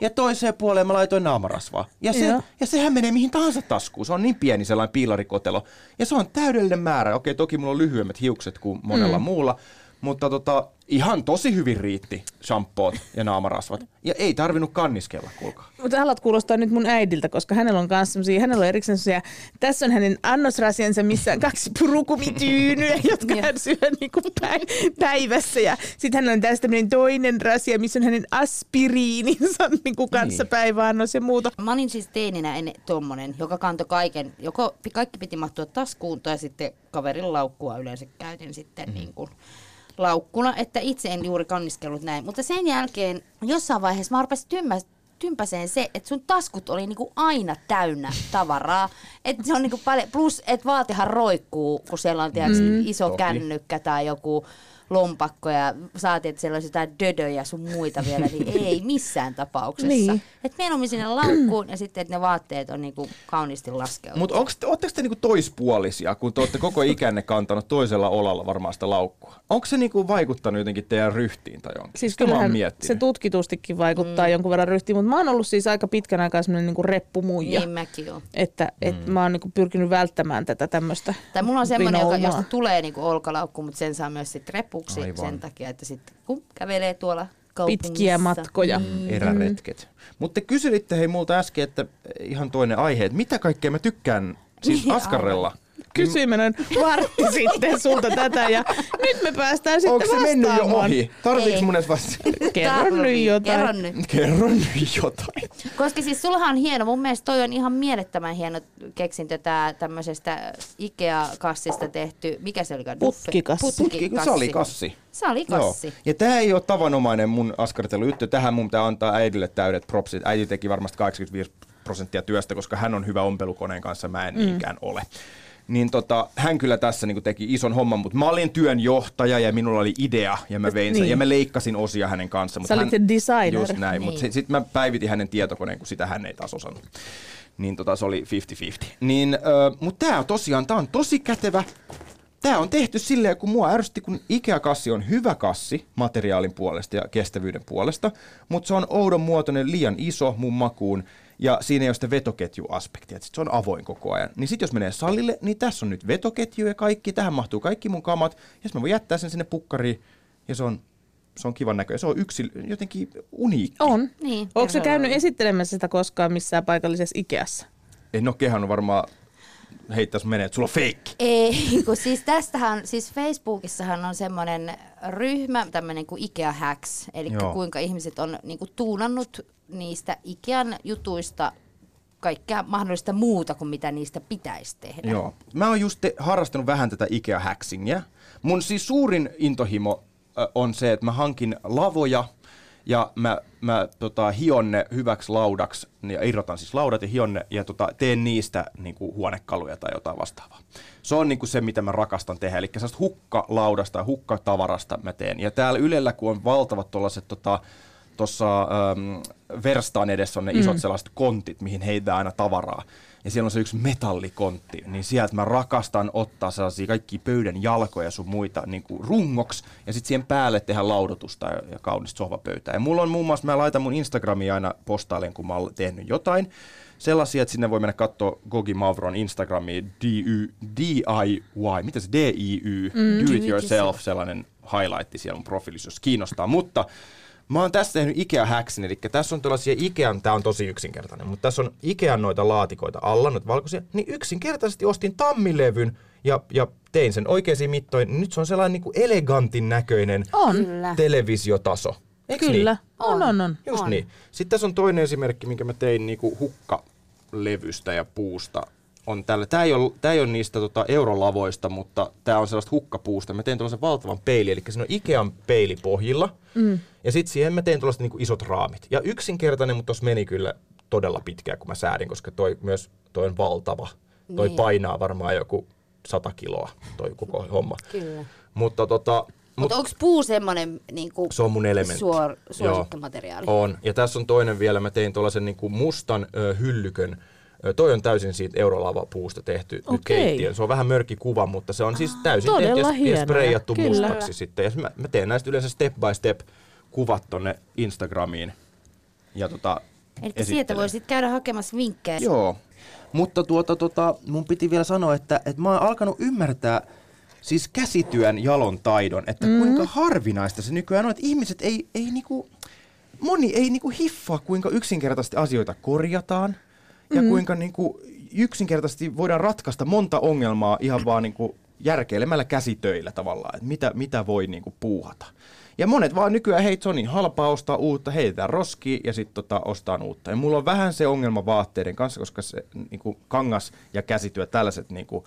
ja toiseen puoleen mä laitoin naamarasvaa. Ja, se, Joo. ja sehän menee mihin tahansa taskuun. Se on niin pieni sellainen piilarikotelo. Ja se on täydellinen määrä. Okei, toki mulla on lyhyemmät hiukset kuin monella mm. muulla. Mutta tota, ihan tosi hyvin riitti shampoot ja naamarasvat. Ja ei tarvinnut kanniskella, kuulkaa. Mutta alat kuulostaa nyt mun äidiltä, koska hänellä on kanssa semmosia, hänellä on erikseen semmosia, tässä on hänen annosrasiansa, missä on kaksi purukumityynyä, [LAUGHS] jotka hän syö niinku päi- päivässä. Ja sitten hänellä on tässä tämmöinen toinen rasia, missä on hänen aspiriininsa [LAUGHS] niinku kanssa Niin. päiväannos ja muuta. Mä olin siis teininä ennen tommonen, joka kantoi kaiken, joko kaikki piti mahtua taskuun tai sitten kaverin laukkua yleensä käytin sitten mm. niin kuin laukkuna, että itse en juuri kanniskellut näin. Mutta sen jälkeen jossain vaiheessa mä rupesin tymmä, tympäseen se, että sun taskut oli niinku aina täynnä tavaraa. Että se on niinku paljon, plus että vaatihan roikkuu, kun siellä on tiedätkö, Mm. iso Toki. kännykkä tai joku lompakko ja saatiin, että siellä olisi jotain dödöjä sun muita vielä, niin [LAUGHS] ei missään tapauksessa. Niin. Et mieluummin sinne laukkuun ja sitten, että ne vaatteet on niinku kauniisti laskeutunut. Mutta ootteko te niinku toispuolisia, kun te olette koko ikänne kantanut toisella olalla varmaan sitä laukkua? Onko se niinku vaikuttanut jotenkin teidän ryhtiin tai jonkin? Siis kyllähän se tutkitustikin vaikuttaa mm. jonkun verran ryhtiin, mutta mä oon ollut siis aika pitkän aikaa semmoinen niinku reppumuija. Niin mäkin oon. Että et mä oon niinku pyrkinyt välttämään tätä tämmöistä Tai mulla on semmoinen, joka, josta tulee niinku olkalaukku, mutta sen saa myös sit repuksi Aivan. sen takia, että sitten kun kävelee tuolla kaupungissa. pitkiä matkoja. Mm. eräretket. Mutta te kyselitte hei multa äsken, että ihan toinen aihe, että mitä kaikkea mä tykkään siis askarrella. Kysyimme noin vartti [LAUGHS] sitten sulta tätä ja nyt me päästään sitten Onko se mennyt jo ohi? Tarviiks Ei. mun edes vasta? Kerro nyt jotain. Kerro nyt. Kerro nyt jotain. Koska siis sullahan on hieno, mun mielestä toi on ihan mielettömän hieno keksintö tää tämmöisestä Ikea-kassista tehty, mikä se olikaan? Putkikassi. Putkikassi. Salikassi. Salikassi. Joo. Ja tämä ei ole tavanomainen mun askartelujuttu. Tähän mun pitää antaa äidille täydet propsit. Äiti teki varmasti 85 prosenttia työstä, koska hän on hyvä ompelukoneen kanssa, mä en mm. niinkään ole. Niin tota, hän kyllä tässä niin teki ison homman, mutta mä olin työnjohtaja ja minulla oli idea ja mä vein sen Niin. ja mä leikkasin osia hänen kanssaan. Sä olit se designer. Just näin, mutta Niin. sitten mä päivitin hänen tietokoneen, kun sitä hän ei taas osannut. Niin tota, se oli 50-50. Niin, äh, mutta tää on tosiaan, tää on tosi kätevä. Tää on tehty silleen, kun mua ärsytti, kun Ikea-kassi on hyvä kassi materiaalin puolesta ja kestävyyden puolesta, mutta se on oudon muotoinen, liian iso mun makuun, ja siinä ei ole sitä vetoketjuaspektia, että sit se on avoin koko ajan. Niin sitten jos menee salille, niin tässä on nyt vetoketju ja kaikki, tähän mahtuu kaikki mun kamat, ja sitten mä voin jättää sen sinne pukkariin, ja se on, se on kivan näköinen. Se on yksi, jotenkin uniikki. On. Niin, Onko se käynyt esittelemässä sitä koskaan missään paikallisessa Ikeassa? En ole kehannut varmaan heittäisi menee, että sulla on feikki. Ei, kun siis tästähän, siis Facebookissahan on semmoinen ryhmä, tämmöinen kuin Ikea Hacks, eli Joo. kuinka ihmiset on niinku tuunannut niistä Ikean jutuista kaikkea mahdollista muuta kuin mitä niistä pitäisi tehdä. Joo. Mä oon just te- harrastanut vähän tätä Ikea-hackingia. Mun siis suurin intohimo on se, että mä hankin lavoja ja mä, mä tota, hion ne hyväksi laudaksi ja irrotan siis laudat ja hion ne ja tota, teen niistä niinku, huonekaluja tai jotain vastaavaa. Se on niinku se, mitä mä rakastan tehdä. Eli sellaista hukkalaudasta ja hukkatavarasta mä teen. Ja täällä Ylellä, kun on valtavat tuollaiset tota, tuossa ähm, verstaan edessä on ne isot sellaiset kontit, mihin heitää aina tavaraa. Ja siellä on se yksi metallikontti, niin sieltä mä rakastan ottaa sellaisia kaikki pöydän jalkoja ja sun muita niin kuin rungoksi, ja sitten siihen päälle tehdä laudotusta ja, ja kaunista sohvapöytää. Ja mulla on muun muassa, mä laitan mun Instagramiin aina postailen, kun mä oon tehnyt jotain, sellaisia, että sinne voi mennä katsoa Gogi Mavron Instagramiin DIY, mitä se DIY, mm, do it yourself, sellainen highlight siellä mun profiilissa, jos kiinnostaa. Mutta mä oon tässä tehnyt Ikea Hacksin, eli tässä on tällaisia Ikean, tää on tosi yksinkertainen, mutta tässä on Ikean noita laatikoita alla, noita valkoisia, niin yksinkertaisesti ostin tammilevyn ja, ja tein sen oikeisiin mittoihin. Nyt se on sellainen niin kuin elegantin näköinen On. Televisiotaso. Eiks Kyllä. Niin? On, on, on. Just On. niin. Sitten tässä on toinen esimerkki, minkä mä tein niinku hukkalevystä ja puusta. On tällä. Tää ei ole, tää ei ole niistä tota, eurolavoista, mutta tämä on sellaista hukkapuusta. Mä tein tuollaisen valtavan peili, eli siinä on Ikean peili pohjilla. Mm. Ja sitten siihen mä tein tuollaiset niinku isot raamit. Ja yksinkertainen, mutta tuossa meni kyllä todella pitkään, kun mä säädin, koska toi myös toi on valtava. Toi Niin. painaa varmaan joku 100 kiloa, toi koko [LAUGHS] homma. Kyllä. Mutta tota, Mutta onko puu semmoinen niinku se on mun elementti. suor, Joo. suosikkimateriaali? On. Ja tässä on toinen vielä. Mä tein tuollaisen niin kuin mustan ö, hyllykön. Ö, toi on täysin siitä eurolavapuusta tehty nyt Okei. keittiön. Se on vähän mörkikuva, mutta se on siis täysin Todella tehty ja, ja Kyllä. mustaksi sitten. Ja mä, mä teen näistä yleensä step by step kuvat tonne Instagramiin. Ja tota, Eli sieltä voisit käydä hakemassa vinkkejä. Joo. Mutta tuota, tuota, mun piti vielä sanoa, että, että mä oon alkanut ymmärtää siis käsityön jalon taidon, että mm. kuinka harvinaista se nykyään on, että ihmiset ei, ei niinku, moni ei niinku hiffaa, kuinka yksinkertaisesti asioita korjataan ja kuinka niinku yksinkertaisesti voidaan ratkaista monta ongelmaa ihan vaan niinku järkeilemällä käsitöillä tavallaan, että mitä, mitä voi niinku puuhata. Ja monet vaan nykyään, hei se on niin halpaa ostaa uutta, heitetään roskiin ja sitten tota, ostaa uutta. Ja mulla on vähän se ongelma vaatteiden kanssa, koska se niinku, kangas ja käsityö, tällaiset niinku,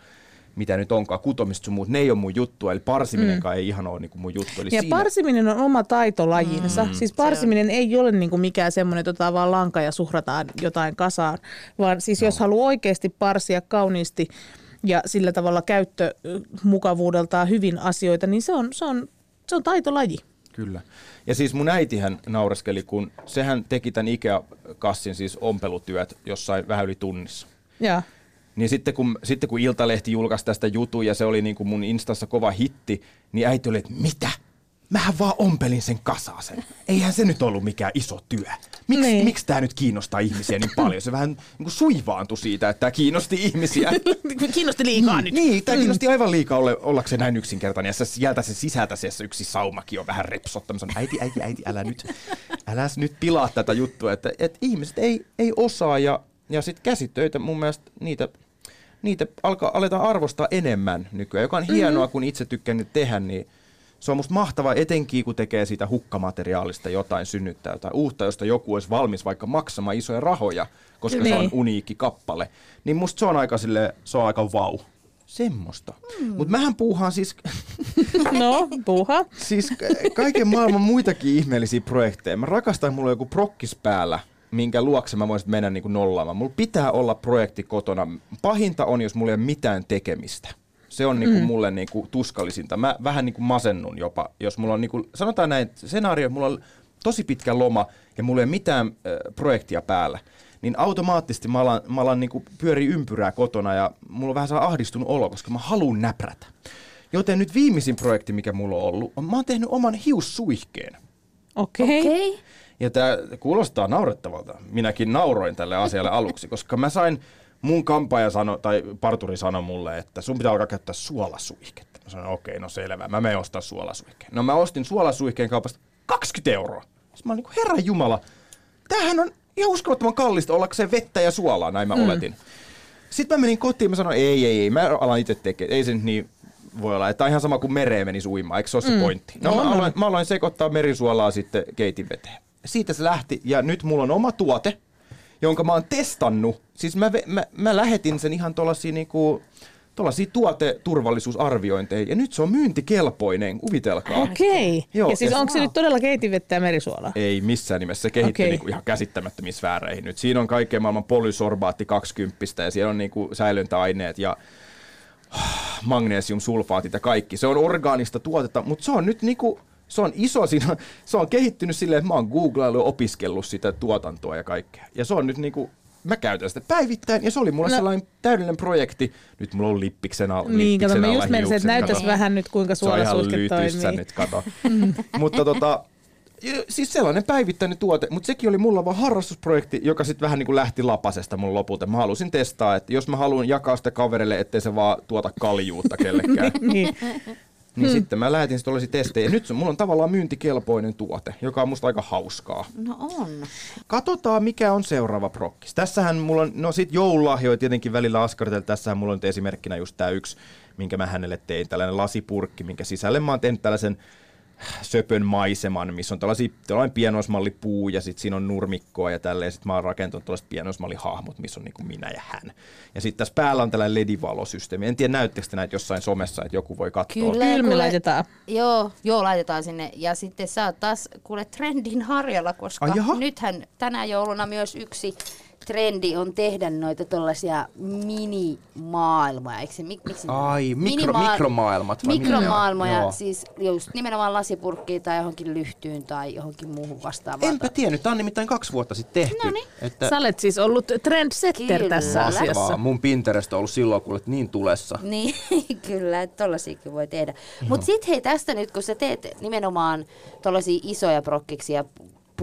mitä nyt onkaan, kutomista sun muut, ne ei ole mun juttu, eli parsiminenkaan mm. ei ihan ole niinku mun juttu. Eli Ja siinä, parsiminen on oma taitolajinsa. Mm, siis parsiminen ei ole niinku mikään semmoinen, että otetaan vaan lanka ja suhrataan jotain kasaan, vaan siis no. jos haluaa oikeasti parsia kauniisti ja sillä tavalla käyttömukavuudeltaan hyvin asioita, niin se on, se on, se on taitolaji. Kyllä. Ja siis mun äitihän naureskeli, kun sehän teki tämän Ikea-kassin siis ompelutyöt jossain vähän yli tunnissa. Ja. Niin sitten kun, sitten kun Iltalehti julkaisi tästä jutun ja se oli niin kuin mun instassa kova hitti, niin äiti oli, että mitä? Mähän vaan ompelin sen kasaasen. Eihän se nyt ollut mikään iso työ. Miksi, Niin. miksi tämä nyt kiinnostaa ihmisiä niin paljon? Se vähän niin kuin suivaantui siitä, että tämä kiinnosti ihmisiä. [LAUGHS] Kiinnosti liikaa niin, Niin, tämä kiinnosti aivan liikaa olla, ollakseen näin yksinkertainen. Ja sieltä se sisältä se yksi saumakin on vähän repsottamassa. Äiti, äiti, äiti, älä nyt, älä nyt pilaa tätä juttua. Että, että ihmiset ei, ei osaa ja, ja sitten käsitöitä mun mielestä niitä, niitä alkaa, aletaan arvostaa enemmän nykyään, joka on hienoa, kun itse tykkään niitä tehdä, niin se on musta mahtavaa, etenkin kun tekee siitä hukkamateriaalista jotain, synnyttää jotain uutta, josta joku olisi valmis vaikka maksamaan isoja rahoja, koska se on Niin. uniikki kappale. Niin musta se on aika, sille, se on aika vau. Semmosta. Mm. Mutta mähän puuhaan siis, [LAUGHS] No, puha. siis ka- kaiken maailman muitakin ihmeellisiä projekteja. Mä rakastan, mulla on joku prokkis päällä, minkä luokse mä voisin mennä niin kuin nollaamaan. Mulla pitää olla projekti kotona. Pahinta on, jos mulla ei ole mitään tekemistä. Se on niinku mm. mulle niinku tuskallisinta. Mä vähän niinku masennun jopa, jos mulla on, niinku, sanotaan näin, skenaario, mulla on tosi pitkä loma ja mulla ei ole mitään äh, projektia päällä. Niin automaattisesti mä alan, mä alan niinku pyöri ympyrää kotona ja mulla on vähän saa ahdistunut olo, koska mä haluan näprätä. Joten nyt viimeisin projekti, mikä mulla on ollut, on mä oon tehnyt oman hiussuihkeen. Okei. Okay. Okei. Ja tämä kuulostaa naurettavalta. Minäkin nauroin tälle asialle aluksi, koska mä sain, mun kampaaja sano, tai parturi sanoi mulle, että sun pitää alkaa käyttää suolasuihketta. Mä sanoin, okei, no selvä, mä menen ostaa suolasuihkeen. No mä ostin suolasuihkeen kaupasta 20 euroa. Sitten mä olin niin kuin, herra jumala, tämähän on ihan uskomattoman kallista ollakseen vettä ja suolaa, näin mä mm. oletin. Sitten mä menin kotiin mä sanoin, ei, ei, ei, mä alan itse tekemään. Ei se nyt niin voi olla, että on ihan sama kuin mereen menisi uimaan, eikö se ole se pointti? No, mä, aloin, mä aloin sekoittaa merisuolaa sitten keitin veteen. Siitä se lähti ja nyt mulla on oma tuote, jonka mä oon testannut. Siis mä, mä, mä lähetin sen ihan tuollaisia niinku, tuollaisia tuoteturvallisuusarviointeihin ja nyt se on myyntikelpoinen, kuvitelkaa. Okei. Joo, ja siis ja- onko se nyt todella keitinvettä ja merisuolaa? Ei missään nimessä. Se kehittyi Okei. niinku ihan käsittämättömiin sfääreihin nyt. Siinä on kaikkea maailman polysorbaatti 20 ja siellä on niinku säilöntäaineet ja [SIGHS] magnesiumsulfaatit ja kaikki. Se on orgaanista tuotetta, mutta se on nyt niinku, se on iso, siinä [LAUGHS] se on kehittynyt silleen, että mä oon googlaillut ja opiskellut sitä tuotantoa ja kaikkea. Ja se on nyt niinku, mä käytän sitä päivittäin ja se oli mulle No. sellainen täydellinen projekti. Nyt mulla on lippiksen alla. Niin, kato, mä just menisin, että kato. vähän nyt, kuinka lytyssä toimii. nyt, kato. [LAUGHS] mutta tota, siis sellainen päivittäinen tuote, mutta sekin oli mulla vaan harrastusprojekti, joka sitten vähän niin kuin lähti lapasesta mun lopulta. Mä halusin testaa, että jos mä haluan jakaa sitä kaverille, ettei se vaan tuota kaljuutta [LAUGHS] kellekään, Niin. Niin sitten mä lähetin sitten tuollaisia testejä. Ja nyt se, mulla on tavallaan myyntikelpoinen tuote, joka on musta aika hauskaa. No on. Katsotaan, mikä on seuraava prokkis. Tässähän mulla on, no sit joululahjoja tietenkin välillä askartella. Tässähän mulla on nyt esimerkkinä just tää yksi, minkä mä hänelle tein. Tällainen lasipurkki, minkä sisälle mä oon tehnyt tällaisen söpön maiseman, missä on tällaisia, tällainen pienoismallipuu ja sitten siinä on nurmikkoa ja tälleen. Sitten mä oon rakentanut tällaiset pienoismallihahmot, missä on niinku minä ja hän. Ja sitten tässä päällä on tällainen ledivalosysteemi. En tiedä, näyttekö te näitä jossain somessa, että joku voi katsoa. Kyllä. Kyllä me laitetaan. Joo, joo, laitetaan sinne. Ja sitten sä oot taas kuule trendin harjalla, koska Ai jaha. nythän tänä jouluna myös yksi trendi on tehdä noita tuollaisia minimaailmoja, eikö se, mik, miksi? Ai, mikro- Minimaa- mikromaailmat vai? Mikromaailmoja, Joo. siis just nimenomaan lasipurkkiin tai johonkin lyhtyyn tai johonkin muuhun vastaavaan. Enpä tiennyt, tämä on nimittäin kaksi vuotta sitten tehty. Noniin. Että Sä olet siis ollut trendsetter Kyllä. tässä asiassa. Mun Pinterest on ollut silloin kuule niin tulessa. Niin, [LAUGHS] kyllä, että tollasiakin voi tehdä. Mutta sitten hei tästä nyt, kun sä teet nimenomaan tollasia isoja prokkiksia,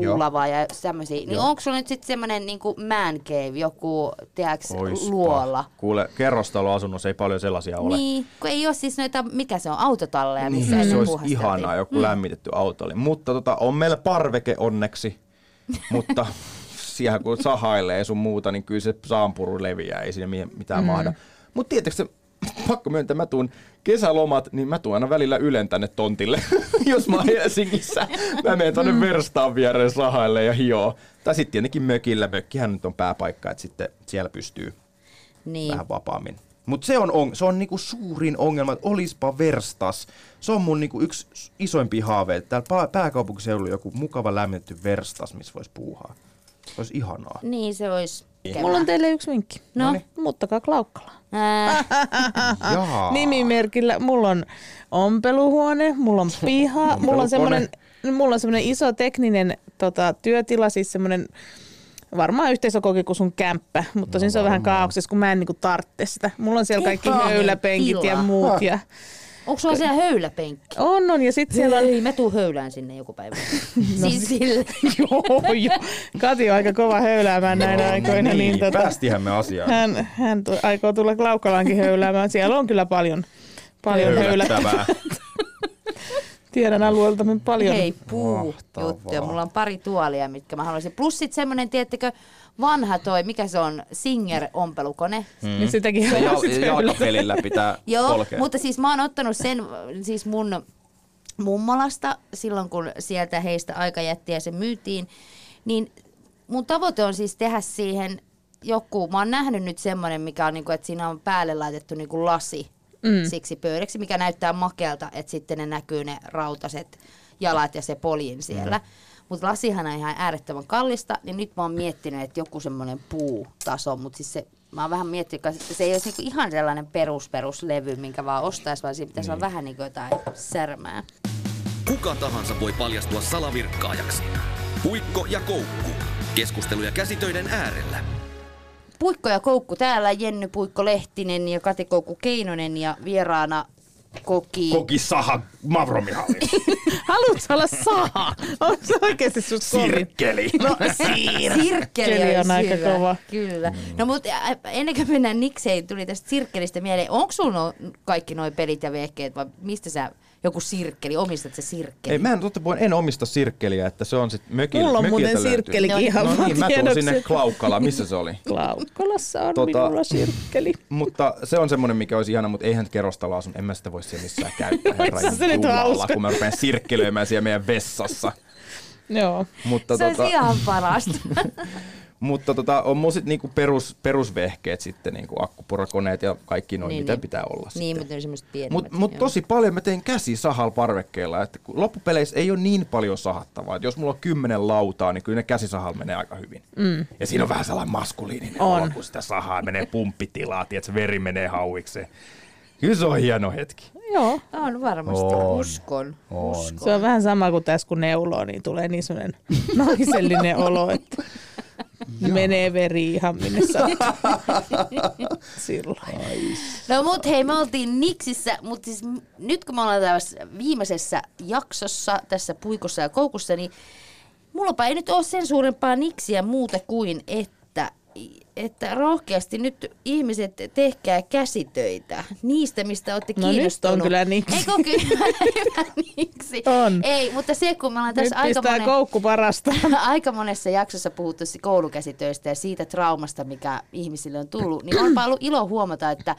puulavaa ja tämmöisiä. Niin onko sulla nyt sitten semmoinen niinku man cave, joku, tiedäks, luola? Kuule, kerrostaloasunnossa ei paljon sellaisia ole. Niin, kun ei ole siis noita, mikä se on, autotalleja, missä Niin, se olisi ihanaa, joku mm. lämmitetty autoli. Mutta tota, on meillä parveke onneksi, [LAUGHS] mutta siellä kun sahailee sun muuta, niin kyllä se saampuru leviää, ei siinä mitään mm. mahda. Mutta tietysti pakko myöntää, mä tuun kesälomat, niin mä tuun aina välillä ylen tänne tontille, [LAUGHS] jos mä oon Helsingissä. Mä menen tonne mm. verstaan viereen sahaille ja hioo. Tai sitten tietenkin mökillä, mökkihän nyt on pääpaikka, että sitten siellä pystyy Niin. vähän vapaammin. Mutta se on, on, se on niinku suurin ongelma, että olispa verstas. Se on mun niinku yksi isoimpia haaveita. Täällä pää- pääkaupunkiseudulla joku mukava lämmitetty verstas, missä voisi puuhaa. Se olisi ihanaa. Niin, se olisi. Mulla on teille yksi vinkki. No. Noniin. Muuttakaa Klaukkalaan. [LAUGHS] Jaa. Nimimerkillä. Mulla on ompeluhuone, mulla on piha, [LAUGHS] mulla on semmoinen mulla on semmoinen iso tekninen tota, työtila, siis semmoinen varmaan yhteisökoki kuin sun kämppä, mutta tosin se on vähän kaauksessa, kun mä en niinku tarvitse sitä. Mulla on siellä kaikki höyläpenkit ja muut. Ja... onko sulla siellä höyläpenkki? On, on. Ja sitten siellä on... Ei, mä tuun höylään sinne joku päivä. [LAUGHS] [LAUGHS] siis sille. [LAUGHS] joo, joo. Kati on aika kova höyläämään näinä aikoina. Niin, tota, Päästihän me asiaan. hän, hän tu- aikoo tulla Klaukkalaankin höyläämään. Siellä on kyllä paljon, paljon höylättävää. Tiedän alueelta paljon. Hei, puu Mahtavaa. juttuja. Mulla on pari tuolia, mitkä mä haluaisin. Plus sit semmonen, tiettekö, vanha toi, mikä se on, Singer-ompelukone. Niin sitäkin Se on jal- jalkapelillä pitää Joo, [LAUGHS] polkea. mutta siis mä oon ottanut sen siis mun mummolasta silloin, kun sieltä heistä aikajättiä se myytiin. Niin mun tavoite on siis tehdä siihen joku, mä oon nähnyt nyt semmoinen, mikä on niinku, että siinä on päälle laitettu niinku lasi mm. siksi pöydäksi, mikä näyttää makealta, että sitten ne näkyy ne rautaset jalat ja se poljin siellä. Mm. Mutta lasihan on ihan äärettömän kallista, niin nyt mä oon miettinyt, että joku semmoinen puutaso, mutta siis se, mä oon vähän miettinyt, että se ei olisi niinku ihan sellainen perus peruslevy, minkä vaan ostaisi, vaan siinä pitäisi niin. olla vähän niin jotain särmää. Kuka tahansa voi paljastua salavirkkaajaksi. Puikko ja koukku. Keskusteluja käsitöiden äärellä. Puikko ja Koukku täällä, Jenny Puikko Lehtinen ja Kati Koukku Keinonen ja vieraana koki... Koki Saha Mavromihallis. [LAUGHS] Haluatko olla saa? On se oikeasti sun? Sirkkeli. No, Sirkkeli Sirkkeli on olisi aika hyvä. kova. Kyllä. No mutta ennen kuin mennään nikseen, tuli tästä sirkkelistä mieleen. Onko sulla no, kaikki nuo pelit ja vehkeet vai mistä sä joku sirkkeli, omistat se sirkkeli? Ei, mä en totta puhuen, en omista sirkkeliä, että se on sitten mökillä. Mulla on mökiltä muuten sirkkelikin No, ihan No niin, mä tuun sinne Klaukkalaan. Missä se oli? Klaukkalassa on Tota- minulla sirkkeli. [LAUGHS] Mutta se on semmoinen, mikä olisi ihana, mutta eihän kerrostalo asun. En mä sitä voi siellä missään käyttää. Herra se nyt hauska? kun mä rupean sirkkelöimään siellä meidän vessassa. Joo. Mutta, se tota, olisi ihan parasta. [LAUGHS] mutta tota, on mun sit niinku perus, perusvehkeet sitten, niinku akkupurakoneet ja kaikki noin, Niin, mitä niin. pitää olla niin, sitten. mutta ne semmoiset pienemmät. Mutta mut tosi paljon mä teen käsi sahal parvekkeella, että kun loppupeleissä ei ole niin paljon sahattavaa. Et jos mulla on kymmenen lautaa, niin kyllä ne käsisahal menee aika hyvin. Mm. Ja siinä on vähän sellainen maskuliininen On. olo, kun sitä sahaa menee pumppitilaa, että se veri menee hauikseen. Kyllä se on hieno hetki. Joo. On varmasti, On. uskon. On. uskon. Se on vähän sama kuin tässä, kun neuloo, niin tulee niin sellainen naisellinen [LAUGHS] olo, että menee veri ihan minne. [LAUGHS] Silloin. No mut hei, me oltiin Niksissä, mutta siis nyt kun me ollaan tässä viimeisessä jaksossa tässä puikossa ja koukussa, niin mullapa ei nyt ole sen suurempaa Niksiä muuta kuin, että, että rohkeasti nyt ihmiset tehkää käsitöitä niistä, mistä olette No nyt on kiinnostunut. kyllä niksi. Eikö kyllä [LAUGHS] niksi? On. Ei, mutta se kun me ollaan Nyt tässä aika pistää monen... koukku parasta. [LAUGHS] aika monessa jaksossa puhuttu si- koulukäsitöistä ja siitä traumasta, mikä ihmisille on tullut, niin on ollut ilo huomata, että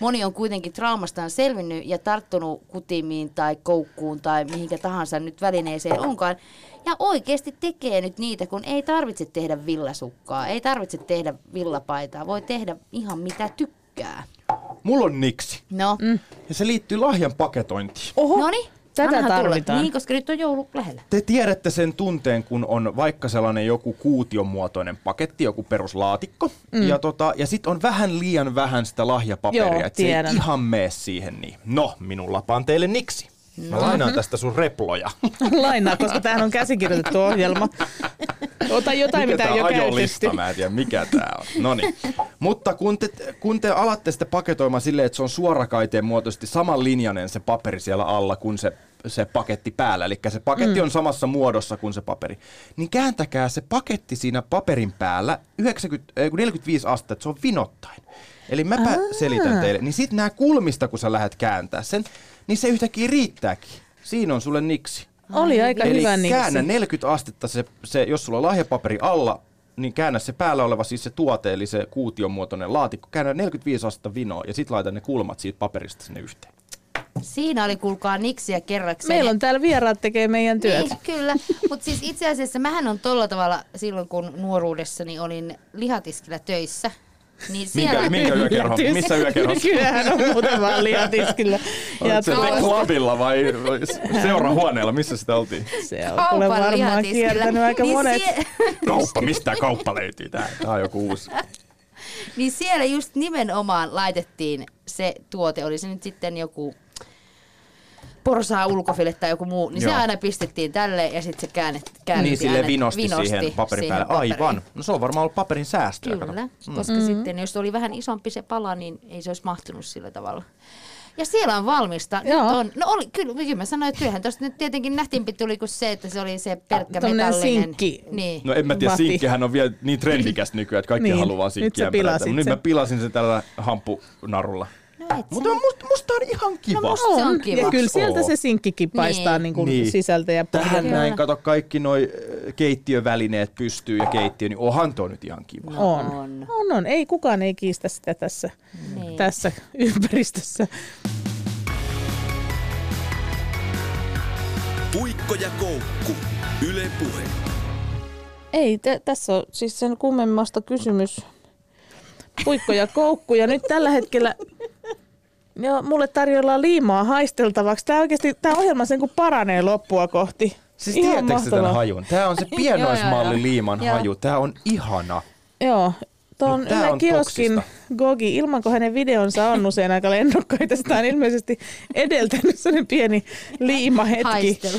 moni on kuitenkin traumastaan selvinnyt ja tarttunut kutimiin tai koukkuun tai mihinkä tahansa nyt välineeseen onkaan. Ja oikeasti tekee nyt niitä, kun ei tarvitse tehdä villasukkaa, ei tarvitse tehdä villapaitaa, voi tehdä ihan mitä tykkää. Mulla on niksi. No, mm. Ja se liittyy lahjan paketointiin. Oho, no niin, tätä annahan tulla. tarvitaan. Niin, koska nyt on joulu lähellä. Te tiedätte sen tunteen, kun on vaikka sellainen joku kuution muotoinen paketti, joku peruslaatikko, mm. ja, tota, ja sitten on vähän liian vähän sitä lahjapaperia, Joo, että se ei ihan mene siihen niin. No, minun lapaan teille niksi. Mä lainaan tästä sun reploja. [LAUGHS] Lainaa, koska tämähän on käsikirjoitettu ohjelma. Ota jotain, mikä mitä ei ole käytetty. Mä en tiedä, mikä tää on. Noniin. Mutta kun te, kun te alatte sitä paketoimaan silleen, että se on suorakaiteen muotoisesti samanlinjainen se paperi siellä alla kuin se, se paketti päällä, eli se paketti mm. on samassa muodossa kuin se paperi, niin kääntäkää se paketti siinä paperin päällä 90, ei, kun 45 astetta, että se on vinottain. Eli mäpä Aa. selitän teille. Niin sit nää kulmista, kun sä lähdet kääntää sen, niin se yhtäkkiä riittääkin. Siinä on sulle niksi. Oli aika Eli hyvä niksi. käännä 40 astetta, se, se, jos sulla on lahjapaperi alla, niin käännä se päällä oleva siis se tuote, eli se kuution muotoinen laatikko, käännä 45 astetta vinoa ja sitten laita ne kulmat siitä paperista sinne yhteen. Siinä oli kuulkaa niksiä kerrakseen. Meillä on täällä vieraat tekee meidän työt. Niin, kyllä, mutta siis itse asiassa mähän on tolla tavalla silloin, kun nuoruudessani olin lihatiskillä töissä. Niin siellä, Minkä, minkä yökerho? Missä yökerhossa? Nykyään on muuten vaan liatiskillä. Oletko se Jatkuvasti. klubilla vai seurahuoneella? Missä sitä oltiin? Se on kaupan varmaan kiertänyt aika niin monet. Sie- Kauppa, mistä kauppa löytyy? Tää, tää on joku uusi. niin siellä just nimenomaan laitettiin se tuote, oli se nyt sitten joku porsaa ulkofile tai joku muu, niin Joo. se aina pistettiin tälle ja sitten se käännet, käännettiin Niin sille vinosti, vinosti siihen paperin päälle. paperiin. Aivan. No se on varmaan ollut paperin säästöä. kato. Kyllä, koska Mm-hmm. sitten jos oli vähän isompi se pala, niin ei se olisi mahtunut sillä tavalla. Ja siellä on valmista. Nyt Joo. on, no oli, kyllä, kyllä mä sanoin, että kyllähän tuosta nyt tietenkin nähtimpi tuli kuin se, että se oli se pelkkä Tommonen metallinen. sinkki. Niin. No en mä tiedä, Vati. sinkkihän on vielä niin trendikäs nykyään, että kaikki Niin, haluaa nyt sä sinkkiä. pilasit Nyt mä sen. pilasin sen tällä hampunarulla. No Mutta musta, musta on ihan kiva. No musta se on kiva. Ja kyllä sieltä Oo. se sinkkikin paistaa Niin. niin. Niin Niin. sisältä ja Tähän näin, kato kaikki noi keittiövälineet pystyy ja keittiö, niin onhan toi nyt ihan kiva. On. On. on. On, Ei kukaan ei kiistä sitä tässä, Niin. tässä ympäristössä. Puikko ja koukku. Yle Puhe. Ei, t- tässä on siis sen kummemmasta kysymys. Puikko ja koukku. Ja nyt tällä hetkellä joo, mulle tarjoillaan liimaa haisteltavaksi. Tämä oikeasti, tämä ohjelma sen kun paranee loppua kohti. Siis Ihan tiedättekö te tämän hajun? Tää on se [LAUGHS] pienoismalli liiman Joo. haju. Tää on ihana. Joo. Tuon tää Yle on Kioskin toksista. Gogi, ilman kun hänen videonsa on usein aika lennokkaita, sitä on ilmeisesti edeltänyt sellainen pieni liimahetki. Haistelu.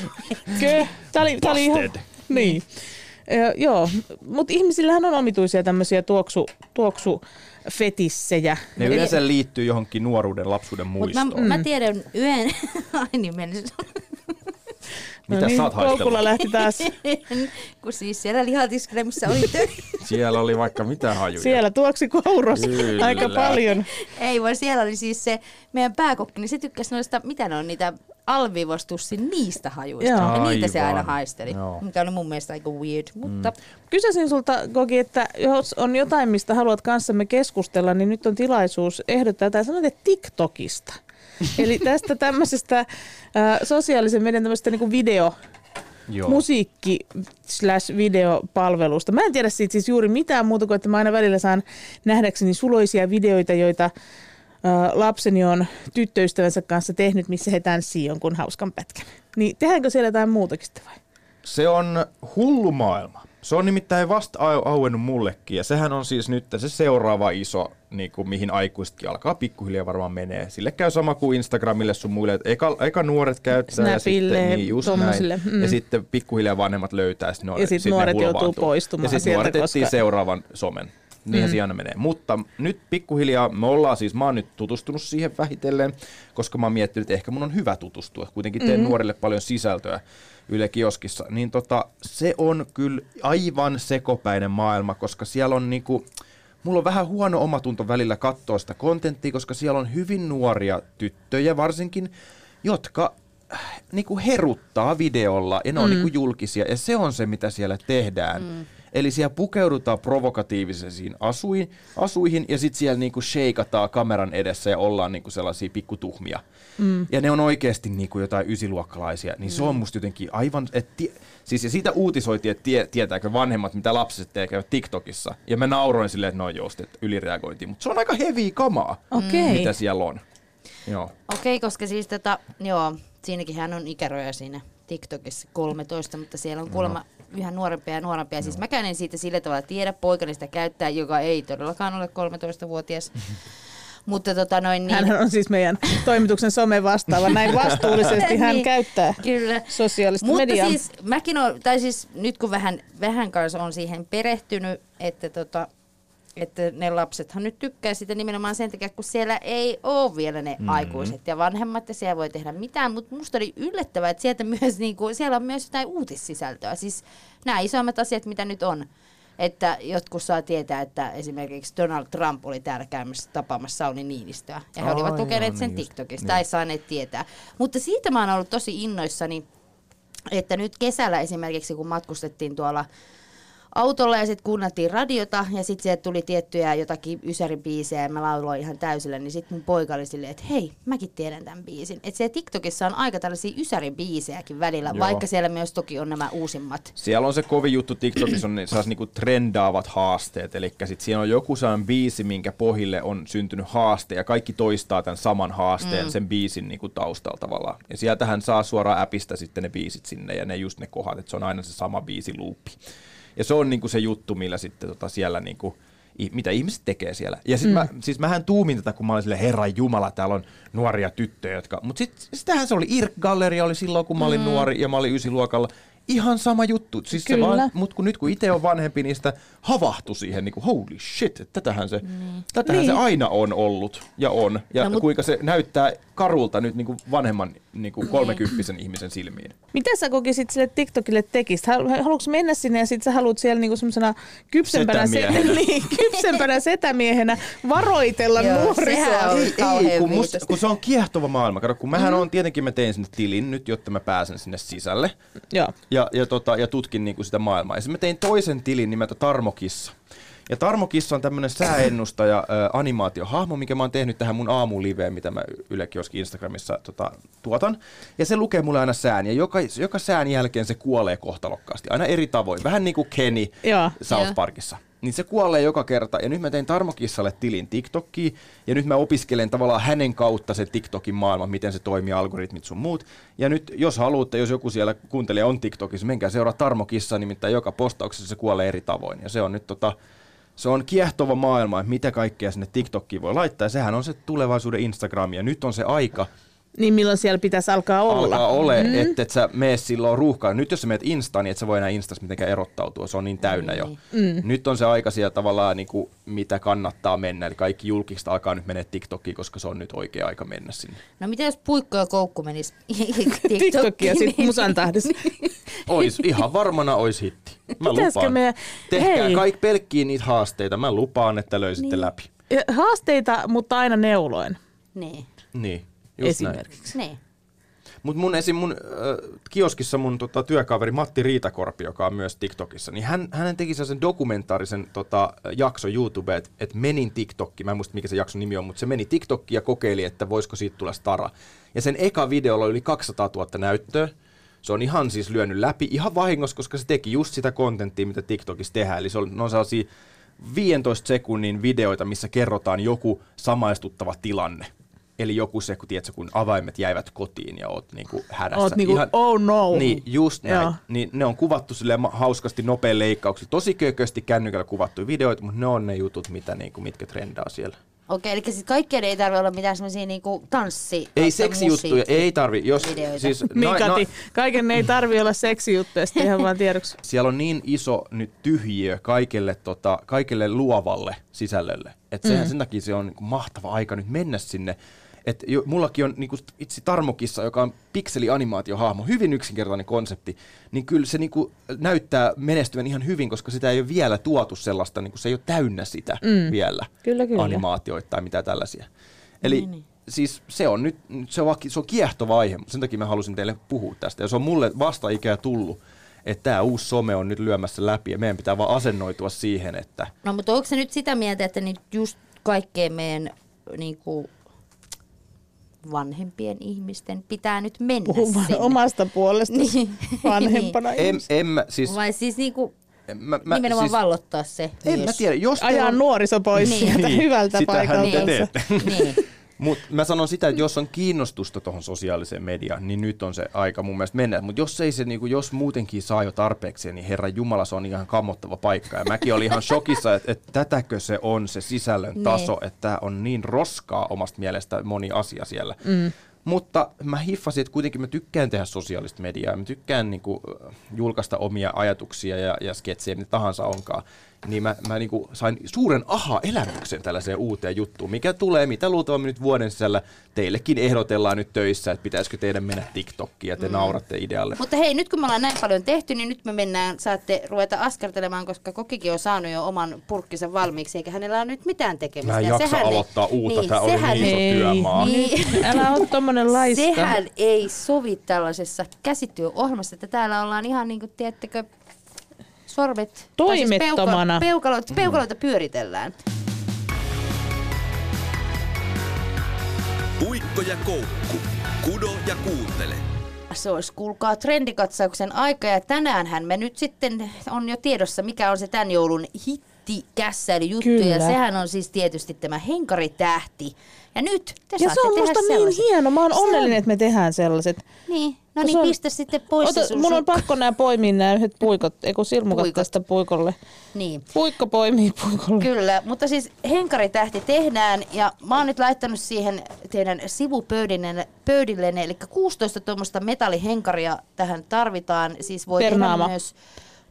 Kö? Tämä oli, tää oli ihan, niin. Ö, joo, mutta ihmisillähän on omituisia tämmöisiä tuoksu, tuoksufetissejä. Ne yleensä liittyy johonkin nuoruuden, lapsuuden muistoon. mä, mä tiedän yhden, [LAUGHS] ai niin meni Mitä sä oot haistellut? lähti taas. [LAUGHS] kun siis siellä lihatiskillä, missä oli töissä. [LAUGHS] Siellä oli vaikka mitä hajuja. Siellä tuoksi kouros Kyllä. aika paljon. Ei vaan siellä oli siis se meidän pääkokki, niin se tykkäsi noista, mitä ne on, niitä alvivostussin niistä hajuista. Joo. Ja niitä se aina haisteli, Joo. mikä oli mun mielestä aika weird. Mutta Kysäsin sulta, Gogi, että jos on jotain, mistä haluat kanssamme keskustella, niin nyt on tilaisuus ehdottaa, tai sanoit, että TikTokista. [LAUGHS] Eli tästä tämmöisestä äh, sosiaalisen median tämmöistä niin video, Joo. musiikki slash videopalvelusta. Mä en tiedä siitä siis juuri mitään muuta kuin, että mä aina välillä saan nähdäkseni suloisia videoita, joita lapseni on tyttöystävänsä kanssa tehnyt, missä he tanssii jonkun hauskan pätkän. Niin tehdäänkö siellä jotain muutakin sitten vai? Se on hullu maailma. Se on nimittäin vasta au- auennut mullekin ja sehän on siis nyt se seuraava iso, niin kuin mihin aikuisetkin alkaa pikkuhiljaa varmaan menee. Sille käy sama kuin Instagramille sun muille, että eka, eka nuoret käyttää ja Snapille, sitten, niin just näin. mm. ja sitten pikkuhiljaa vanhemmat löytää. Sitten ne, Ja sit sit ne nuoret joutuu poistumaan Ja sitten nuoret koska- seuraavan somen. Niinhän mm. se aina menee. Mutta nyt pikkuhiljaa me ollaan siis, mä oon nyt tutustunut siihen vähitellen, koska mä oon miettinyt, että ehkä mun on hyvä tutustua. Kuitenkin teen mm-hmm. nuorille paljon sisältöä Yle Kioskissa. Niin tota, se on kyllä aivan sekopäinen maailma, koska siellä on niinku, mulla on vähän huono omatunto välillä katsoa sitä kontenttia, koska siellä on hyvin nuoria tyttöjä varsinkin, jotka niinku heruttaa videolla ja ne on niinku julkisia ja se on se, mitä siellä tehdään. Mm. Eli siellä pukeudutaan provokatiivisiin asuihin, asuihin ja sitten siellä niinku sheikataan kameran edessä ja ollaan niinku sellaisia pikkutuhmia. Mm. Ja ne on oikeasti niinku jotain ysiluokkalaisia. Niin mm. se on musta jotenkin aivan... Et tie, siis ja siitä uutisoitiin, että tie, tietääkö vanhemmat, mitä lapset tekevät TikTokissa. Ja mä nauroin silleen, että no joo, sitten ylireagointiin. Mutta se on aika heavy kamaa, Okei. mitä siellä on. Joo. Okei, koska siis tota, joo, siinäkin hän on ikäroja siinä TikTokissa 13, mutta siellä on kuulemma yhä nuorempia ja nuorempia. Siis mäkään en siitä sillä tavalla tiedä, poikani sitä käyttää, joka ei todellakaan ole 13-vuotias. [LAUGHS] Mutta tota noin niin... Hän on siis meidän toimituksen some vastaava. Näin [LAUGHS] vastuullisesti hän Niin, käyttää Kyllä. sosiaalista Mutta mediaa. siis mäkin on, tai siis nyt kun vähän, vähän kanssa on siihen perehtynyt, että, tota, että ne lapsethan nyt tykkää sitä nimenomaan sen takia, kun siellä ei ole vielä ne mm-hmm. aikuiset ja vanhemmat ja siellä voi tehdä mitään, mutta musta oli yllättävää, että sieltä [LAUGHS] myös, niinku, siellä on myös jotain uutissisältöä. Siis nämä isommat asiat, mitä nyt on. Että jotkut saa tietää, että esimerkiksi Donald Trump oli täällä käymässä tapaamassa Sauni Niinistöä. Ja he Ai olivat joo, lukeneet sen niin just, TikTokista niin. tai saaneet tietää. Mutta siitä mä oon ollut tosi innoissani, että nyt kesällä esimerkiksi, kun matkustettiin tuolla autolla ja sitten kuunneltiin radiota ja sitten sieltä tuli tiettyjä jotakin ysäribiisejä ja mä lauloin ihan täysillä, niin sitten mun poika oli silleen, että hei, mäkin tiedän tämän biisin. Että siellä TikTokissa on aika tällaisia ysäribiisejäkin välillä, Joo. vaikka siellä myös toki on nämä uusimmat. Siellä on se kovin juttu TikTokissa, on ne sellaiset niinku trendaavat haasteet. Eli sitten siellä on joku sellainen biisi, minkä pohjille on syntynyt haaste, ja kaikki toistaa tämän saman haasteen mm. sen biisin niinku taustalla tavallaan. Ja sieltähän saa suoraan appista sitten ne biisit sinne, ja ne just ne kohdat, että se on aina se sama biisiluuppi. Ja se on niinku se juttu, millä sitten tota siellä niinku, i- mitä ihmiset tekee siellä. Ja sit mm. mä, siis mähän tuumin tätä, kun mä olin silleen, herran jumala, täällä on nuoria tyttöjä, jotka... Mutta sit, sitähän se oli, IRK-galleria oli silloin, kun mä olin mm. nuori ja mä olin ysiluokalla. Ihan sama juttu. Siis se Kyllä. vaan, mut kun nyt kun itse on vanhempi, niin sitä havahtui siihen, niin kuin, holy shit, että tätähän, se, tätähän Niin. se aina on ollut ja on. Ja No, mut- kuinka se näyttää karulta nyt niin kuin vanhemman niin kuin kolmekymppisen ihmisen silmiin. Mitä sä kokisit sille TikTokille tekisit? Hal- Haluatko mennä sinne ja sit sä haluat siellä niinku semmoisena kypsempänä, se- Setämiehenä. [LAUGHS] niin, kypsempänä setämiehenä varoitella Joo, nuorisoa? kauhean Ei, kun, musta, kun se on kiehtova maailma. Kato, kun mähän on, tietenkin mä tein sinne tilin nyt, jotta mä pääsen sinne sisälle. Joo. Ja, ja, tota, ja tutkin niinku sitä maailmaa. Ja sitten mä tein toisen tilin nimeltä Tarmokissa. Ja Tarmokissa on tämmönen sääennustaja ä, animaatiohahmo, mikä mä oon tehnyt tähän mun aamuliveen, mitä mä Yle Kioski Instagramissa tota, tuotan. Ja se lukee mulle aina sään, ja joka, joka sään jälkeen se kuolee kohtalokkaasti, aina eri tavoin. Vähän niin kuin Kenny Joo. South Joo. Parkissa. Niin se kuolee joka kerta. Ja nyt mä tein Tarmokissalle tilin TikTokiin. Ja nyt mä opiskelen tavallaan hänen kautta se TikTokin maailma, miten se toimii, algoritmit sun muut. Ja nyt jos haluatte, jos joku siellä kuuntelija on TikTokissa, menkää seuraa Tarmokissa, nimittäin joka postauksessa se kuolee eri tavoin. Ja se on nyt tota, se on kiehtova maailma, että mitä kaikkea sinne TikTokkiin voi laittaa. Ja sehän on se tulevaisuuden Instagram. Ja nyt on se aika, Niin milloin siellä pitäisi alkaa olla? alkaa ole, mm. että et sä mene silloin ruuhkaan. Nyt jos sä menet Instaan, niin et sä voi enää Instassa mitenkään erottautua, se on niin täynnä jo. Mm. Nyt on se aika siellä tavallaan, niin kuin, mitä kannattaa mennä. Eli kaikki julkista alkaa nyt mennä TikTokiin, koska se on nyt oikea aika mennä sinne. No mitä jos puikko ja koukku menis [LAUGHS] TikTokkiin? TikTokia sit niin- musan tahdessa. [LAUGHS] Ois, ihan varmana ois hitti. Mä Pitäisikö lupaan. me- Tehkää Hei. kaikki pelkkiä niitä haasteita. Mä lupaan, että löysitte Niin. läpi. Ja Haasteita, mutta aina neuloen Niin, Niin, just näin. esimerkiksi. niin. Mutta mun esim. mun äh, kioskissa mun tota, työkaveri Matti Riitakorpi, joka on myös TikTokissa, niin hän, hän teki sen dokumentaarisen tota, jakso YouTube, että et menin TikTokkiin, mä en muista mikä se jakson nimi on, mutta se meni TikTokkiin ja kokeili, että voisiko siitä tulla stara. Ja sen eka videolla oli yli 200 000 näyttöä. Se on ihan siis lyönyt läpi, ihan vahingossa, koska se teki just sitä kontenttia, mitä TikTokissa tehdään. Eli se on, ne on sellaisia 15 sekunnin videoita, missä kerrotaan joku samaistuttava tilanne. Eli joku se, kun, tiedätkö, kun avaimet jäivät kotiin ja oot niinku hädässä. Oot niinku, oh no. Niin, just näin. Joo. Niin ne on kuvattu silleen ma- hauskasti nopein leikkauksia. Tosi kökösti kännykällä kuvattuja videoita, mutta ne on ne jutut, mitä, niinku, mitkä trendaa siellä. Okei, eli siis kaikkien ei tarvitse olla mitään semmoisia niinku tanssi- Ei seksijuttuja, ei tarvi. Jos, videoita. siis, [LAUGHS] Niin nai- Kati, na- kaiken ei tarvi olla seksijuttuja, sitten ihan vaan tiedoksi. [LAUGHS] siellä on niin iso nyt tyhjiö kaikelle, tota, kaikelle luovalle sisällölle. Että sehän sen takia se on niin mahtava aika nyt mennä sinne. Et jo, mullakin on niin itse Tarmokissa, joka on pikselianimaatiohahmo, hyvin yksinkertainen konsepti, niin kyllä se niin kuin, näyttää menestyvän ihan hyvin, koska sitä ei ole vielä tuotu sellaista, niin kuin, se ei ole täynnä sitä mm. vielä, Kyllä, kyllä. animaatioita tai mitä tällaisia. Eli niin, niin. siis se on nyt, se on, se on kiehtova aihe, sen takia mä halusin teille puhua tästä. Ja se on mulle vasta ikää tullut, että tämä uusi some on nyt lyömässä läpi ja meidän pitää vaan asennoitua siihen, että No mutta onko se nyt sitä mieltä, että nyt just kaikkeen meidän niinku, vanhempien ihmisten pitää nyt mennä Puhu vaan sinne? omasta puolesta Niin. vanhempana. en, en mä, siis, Vai siis niinku, mä, mä, nimenomaan siis, vallottaa se en mä tiedä, jos Ajaa on, nuoriso pois Niin. sieltä Niin, hyvältä sitähän te paikalta. teette. niin. Mutta mä sanon sitä, että jos on kiinnostusta tuohon sosiaaliseen mediaan, niin nyt on se aika mun mielestä mennä. Mutta jos ei se, niinku, jos muutenkin saa jo tarpeeksi, niin herra Jumala, se on ihan kammottava paikka. Ja mäkin olin ihan shokissa, että, että tätäkö se on se sisällön taso, että tämä on niin roskaa omasta mielestä moni asia siellä. Mm. Mutta mä hiffasin, että kuitenkin mä tykkään tehdä sosiaalista mediaa, mä tykkään niinku, julkaista omia ajatuksia ja, ja sketsejä, mitä tahansa onkaan. Niin mä, mä niinku sain suuren aha-elämyksen tällaiseen uuteen juttuun, mikä tulee, mitä luultavasti nyt vuoden sisällä teillekin ehdotellaan nyt töissä, että pitäisikö teidän mennä TikTokkiin ja te mm. nauratte idealle. Mutta hei, nyt kun me ollaan näin paljon tehty, niin nyt me mennään, saatte ruveta askartelemaan, koska kokikin on saanut jo oman purkkinsa valmiiksi, eikä hänellä ole nyt mitään tekemistä. Mä en Ja jaksa sehän ei- aloittaa uutta, niin, tää oli sehän niin iso ei- työmaa. Niin. Älä ole tommonen laiska. Sehän ei sovi tällaisessa käsityöohjelmassa, että täällä ollaan ihan niin kuin, tiedättekö, sormet... siis Toimettomana. Peuka, peukaloita, peukaloita pyöritellään. Puikko ja koukku. Kudo ja kuuntele. Se olisi, kuulkaa, trendikatsauksen aika ja tänäänhän me nyt sitten on jo tiedossa, mikä on se tämän joulun hitti kässäilyjuttu. Ja Kyllä. sehän on siis tietysti tämä henkaritähti. Ja nyt te Ja se on musta niin sellaiset. hieno. Mä oon Se on- onnellinen, että me tehdään sellaiset. Niin, no Se niin, on- pistä sitten pois se Ota, sun mun on sukka. pakko nää poimia nämä yhdet puikot, eikö silmukat Puikot. tästä puikolle. Niin. Puikko poimii puikolle. Kyllä, mutta siis henkaritähti tehdään ja mä oon nyt laittanut siihen teidän sivupöydillenne, pöydillenne, eli 16 tuommoista metallihenkaria tähän tarvitaan. Siis voi Per tehdä naama. myös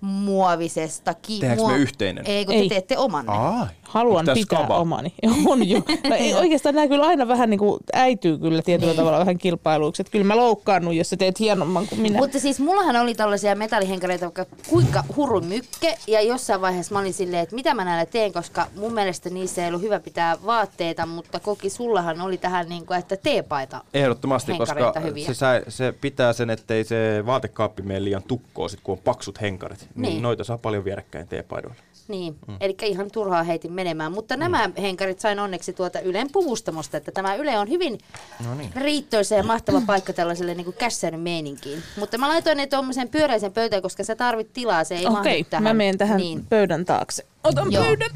muovisestakin. Tehdäänkö me yhteinen? Ei, kun Ei. te teette omanne. Ai, Haluan pitää skaba? omani. [LAUGHS] On jo. No, ei, [LAUGHS] oikeastaan nämä kyllä aina vähän niin kuin äityy kyllä tietyllä Niin. tavalla vähän kilpailuiksi. Että kyllä mä loukkaannut, jos sä teet hienomman kuin minä. Mutta siis mullahan oli tällaisia metallihenkareita vaikka kuinka hurru mykke ja jossain vaiheessa mä olin silleen, että mitä mä näillä teen, koska mun mielestä niissä ei ollut hyvä pitää vaatteita, mutta koki sullahan oli tähän niin kuin, että teepaita. Ehdottomasti, koska hyviä. se, sai, se pitää sen, ettei se vaatekaappi mene liian tukkoon, sit kun on paksut henkarit. Niin. niin noita saa paljon vierekkäin teepaidoilla. Niin, mm. eli ihan turhaa heitin menemään, mutta nämä henkarit sain onneksi tuota Ylen puvustamosta, että tämä Yle on hyvin No niin. riittoisa ja mahtava paikka tällaiselle niin kässäinen meininkiin. Mutta mä laitoin ne tuommoisen pyöräisen pöytään, koska sä tarvit tilaa, se ei mahdu Okei, tähän. mä menen tähän Niin. pöydän taakse. Otan Joo. pöydän.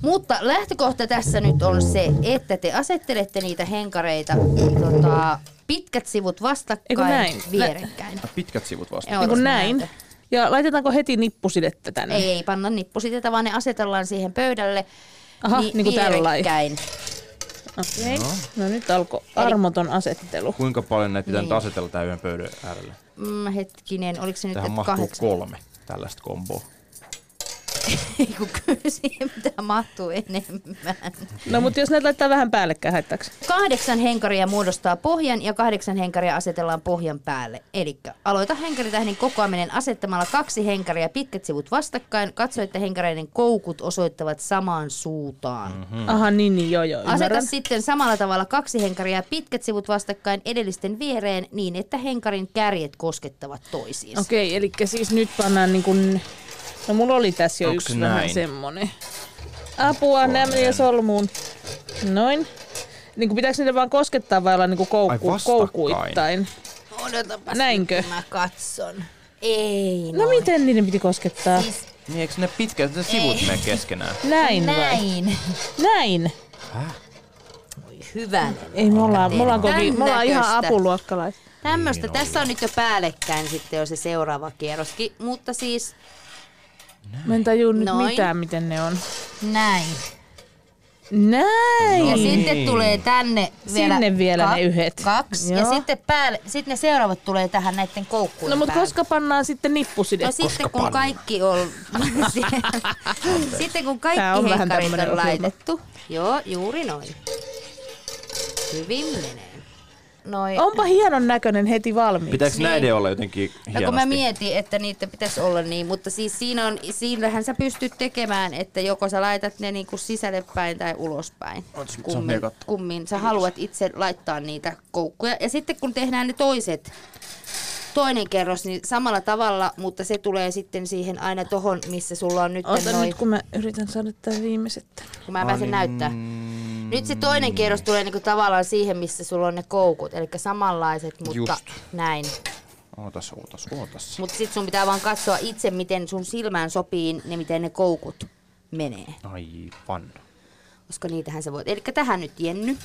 Mutta lähtökohta tässä nyt on se, että te asettelette niitä henkareita tota, pitkät sivut vastakkain näin? vierekkäin. Pitkät sivut vasta. Joo, näin. näytän. Ja laitetaanko heti nippusidettä tänne? Ei, ei panna nippusiteitä, vaan ne asetellaan siihen pöydälle Aha, niin kuin tällä lailla. vierekkäin. Okei. No nyt alkoi armoton asettelu. Kuinka paljon näitä pitää Niin. niin. asetella tämän yhden pöydän äärelle? Mm, hetkinen, oliko se nyt Tähän että mahtuu kahdeksan? kolme tällaista komboa. [LAUGHS] Ei, kun kyllä siihen pitää mahtuu enemmän. No mutta jos näitä laittaa vähän päällekkäin, haittaako? Kahdeksan henkaria muodostaa pohjan ja kahdeksan henkaria asetellaan pohjan päälle. Eli aloita henkaritähdin kokoaminen asettamalla kaksi henkaria pitkät sivut vastakkain. Katso, että henkareiden koukut osoittavat samaan suuntaan. Mm-hmm. Aha, niin, niin, joo, joo, Aseta ymmärrän. sitten samalla tavalla kaksi henkaria pitkät sivut vastakkain edellisten viereen niin, että henkarin kärjet koskettavat toisiinsa. Okei, eli siis nyt pannaan niin kuin... No mulla oli tässä jo Onks yksi se vähän näin? semmonen. Apua, nämä meni solmuun. Noin. Niin kuin pitääkö niitä vaan koskettaa vai olla niin kuin koukku, koukuittain? Odotapas Näinkö? mä katson. Ei No noin. miten niiden piti koskettaa? Siis Niin eikö ne pitkät ne sivut mene keskenään? Näin vai? näin. Näin. Hyvänen. Ei, me ollaan, me ollaan, koki, me ollaan ihan apuluokkalaiset. Tämmöistä. Tässä on nyt jo päällekkäin sitten jo se seuraava kierroskin. Mutta siis Mä en tajua nyt Noin. mitään, miten ne on. näin. Näin. Ja sitten tulee tänne vielä, Sinne vielä ne yhdet. Kaksi. Ja Joo. sitten, päälle, sitten ne seuraavat tulee tähän näiden koukkujen No mutta päälle. koska pannaan sitten nippusidet? No sitten kun kaikki on... [LAUGHS] sitten kun kaikki on tämmönen on laitettu. Joo, juuri noin. Hyvin menee. Noin. Onpa hienon näköinen heti valmiiksi. Pitääkö Niin. näiden olla jotenkin No hienosti? kun mä mietin, että niitä pitäisi olla niin, mutta siis siinä on, siinähän sä pystyt tekemään, että joko sä laitat ne niinku sisälle päin tai ulospäin. Kummin, kummin sä haluat itse laittaa niitä koukkuja. Ja sitten kun tehdään ne toiset, toinen kerros, niin samalla tavalla, mutta se tulee sitten siihen aina tohon, missä sulla on nyt Ota noin, nyt, kun mä yritän saada tämän viimeiset. kun mä pääsen näyttää. Nyt se toinen kierros tulee niinku tavallaan siihen, missä sulla on ne koukut, eli samanlaiset, mutta Just. näin. Ootas, ootas, ootas. Mutta sitten sun pitää vaan katsoa itse, miten sun silmään sopii ne, miten ne koukut menee. Aivan. Koska niitähän sä voit. Eli tähän nyt Jenny.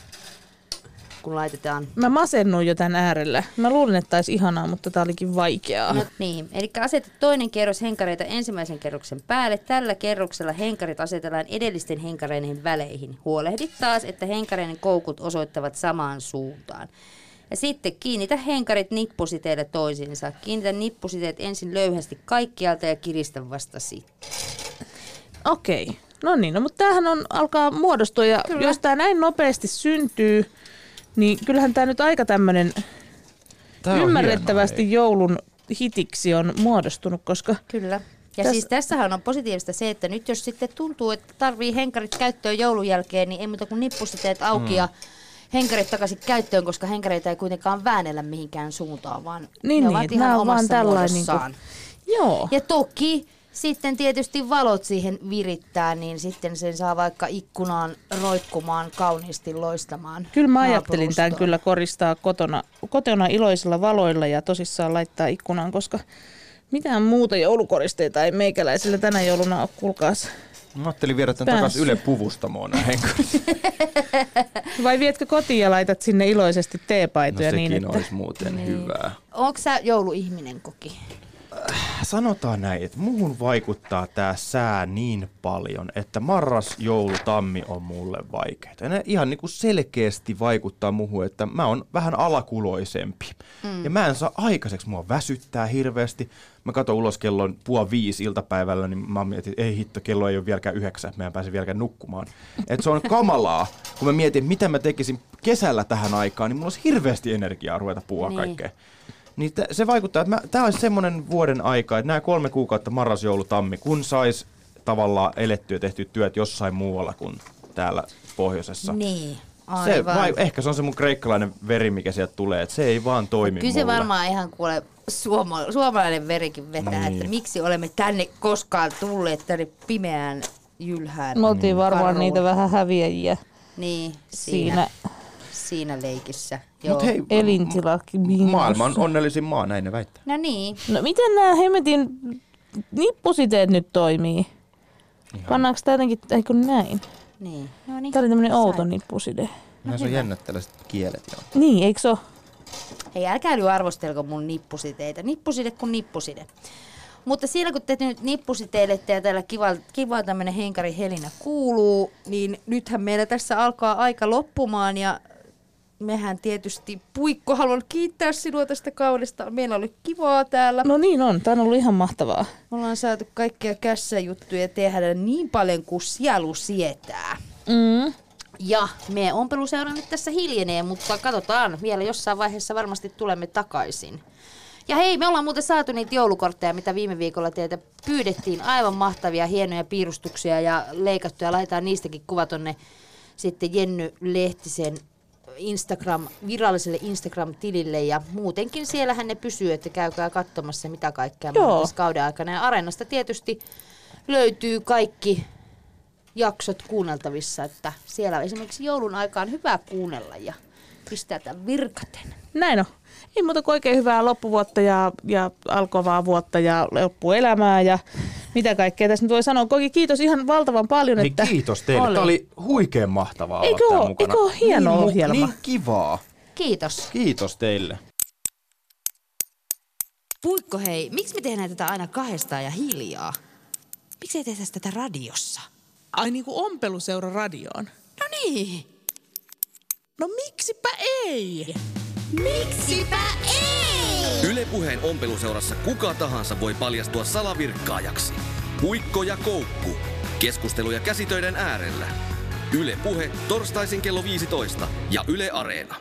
Kun laitetaan Mä masennuin jo tämän äärellä. Mä luulin, että olisi ihanaa, mutta tää olikin vaikeaa. No niin, eli asetet toinen kerros henkareita ensimmäisen kerroksen päälle. Tällä kerroksella henkarit asetellaan edellisten henkareiden väleihin. Huolehdit taas, että henkareiden koukut osoittavat samaan suuntaan. Ja sitten kiinnitä henkarit nippusiteille toisiinsa. Kiinnitä nippusiteet ensin löyhästi kaikkialta ja kiristä vasta sitten. Okei. No niin, no, mutta tämähän on, alkaa muodostua ja Kyllä. jos tämä näin nopeasti syntyy, niin kyllähän tämä nyt aika tämmöinen ymmärrettävästi hienoa, joulun hitiksi on muodostunut, koska Kyllä. Ja Täs- siis tässähän on positiivista se, että nyt jos sitten tuntuu, että tarvii henkarit käyttöön joulun jälkeen, niin ei muuta kuin nippusiteet auki mm. ja henkarit takaisin käyttöön, koska henkareita ei kuitenkaan väännellä mihinkään suuntaan, vaan Niin, ne niin, ovat että ihan on vaan omassa tällainen muodossaan. joo. Ja toki sitten tietysti valot siihen virittää, niin sitten sen saa vaikka ikkunaan roikkumaan kauniisti loistamaan. Kyllä mä ajattelin tämän kyllä koristaa kotona, kotona iloisilla valoilla ja tosissaan laittaa ikkunaan, koska mitään muuta joulukoristeita ei meikäläisillä tänä jouluna ole, kuulkaas. Mä ajattelin viedä tämän takaisin Yle Puvustamoon näin henkarit. [LAUGHS] Vai vietkö kotiin ja laitat sinne iloisesti No teepaitoja sekin niin, että... olisi muuten hyvää. Onko sä jouluihminen koki? Sanotaan näin, että muuhun vaikuttaa tämä sää niin paljon, että marras, joulu, tammi on mulle vaikeita. Ja ne ihan niin kuin selkeästi vaikuttaa muuhun, että mä oon vähän alakuloisempi. Mm. Ja mä en saa aikaiseksi, mua väsyttää hirveästi. Mä katson ulos kellon puoli viisi iltapäivällä, niin mä mietin, että ei hitto, kello ei ole vieläkään yhdeksän, mä en pääse vieläkään nukkumaan. Et se on kamalaa, kun mä mietin, mitä mä tekisin kesällä tähän aikaan, niin mulla olisi hirveästi energiaa ruveta puhua niin. kaikkea. Niin t- se vaikuttaa, että tämä olisi semmoinen vuoden aika, että nämä kolme kuukautta, marras, joulu, tammi, kun sais tavallaan elettyä ja tehty työt jossain muualla kuin täällä pohjoisessa. Niin, se, aivan. vai, ehkä se on se mun kreikkalainen veri, mikä sieltä tulee, että se ei vaan toimi Kyllä se mulle. varmaan ihan kuule suoma, suomalainen verikin vetää, Niin. että miksi olemme tänne koskaan tulleet tänne pimeään jylhään. Me oltiin varmaan niitä vähän häviäjiä Niin, siinä, siinä siinä leikissä. Joo. Mut hei, elintilaki. maailman onnellisin maa, näin ne väittää. No niin, No miten nämä hemmetin nippusiteet nyt toimii? Pannaanko tämä jotenkin, eikö näin? niin. No niin. Tämä oli tämmöinen outo Sain. nippuside. No se on jännä tällaiset kielet. Joo. Niin, eikö se ole? Hei, älkää nyt arvostelko mun nippusiteitä. Nippuside kuin nippuside. Mutta siinä kun te nyt nippusiteilette ja täällä kiva, kiva tämmöinen henkari helinä kuuluu, niin nythän meillä tässä alkaa aika loppumaan ja mehän tietysti, Puikko, haluan kiittää sinua tästä kaudesta. Meillä oli kivaa täällä. No niin on, tämä on ollut ihan mahtavaa. Me ollaan saatu kaikkia kässäjuttuja tehdä niin paljon kuin sielu sietää. Mm. Ja meidän ompeluseura nyt tässä hiljenee, mutta katsotaan, vielä jossain vaiheessa varmasti tulemme takaisin. Ja hei, me ollaan muuten saatu niitä joulukortteja, mitä viime viikolla teiltä pyydettiin. Aivan mahtavia, hienoja piirustuksia ja leikattuja. Laitetaan niistäkin kuva tonne sitten Jenny Lehtisen Instagram, viralliselle Instagram-tilille ja muutenkin siellähän ne pysyy, että käykää katsomassa mitä kaikkea tässä kauden aikana. Ja Areenasta tietysti löytyy kaikki jaksot kuunneltavissa, että siellä esimerkiksi joulun aikaan hyvä kuunnella ja pistää tämän virkaten. Näin on. Ei muuta kuin oikein hyvää loppuvuotta ja, ja alkovaa vuotta ja loppuelämää ja mitä kaikkea tässä nyt voi sanoa. Koki kiitos ihan valtavan paljon, Hei, että kiitos teille. Oli. Tämä oli huikean mahtavaa Eikö olla täällä oo- mukana. eikö oo hieno niin, ohjelma? Niin kivaa. Kiitos. Kiitos teille. Puikko hei, miksi me tehdään tätä aina kahdestaan ja hiljaa? Miksi ei tehdä tätä radiossa? Ai niinku ompeluseura radioon. No niin. No miksipä ei? Miksipä ei? Ylepuheen ompeluseurassa kuka tahansa voi paljastua salavirkkaajaksi. Puikko ja koukku. Keskusteluja käsitöiden äärellä. Yle Puhe torstaisin kello 15 ja Yle Areena.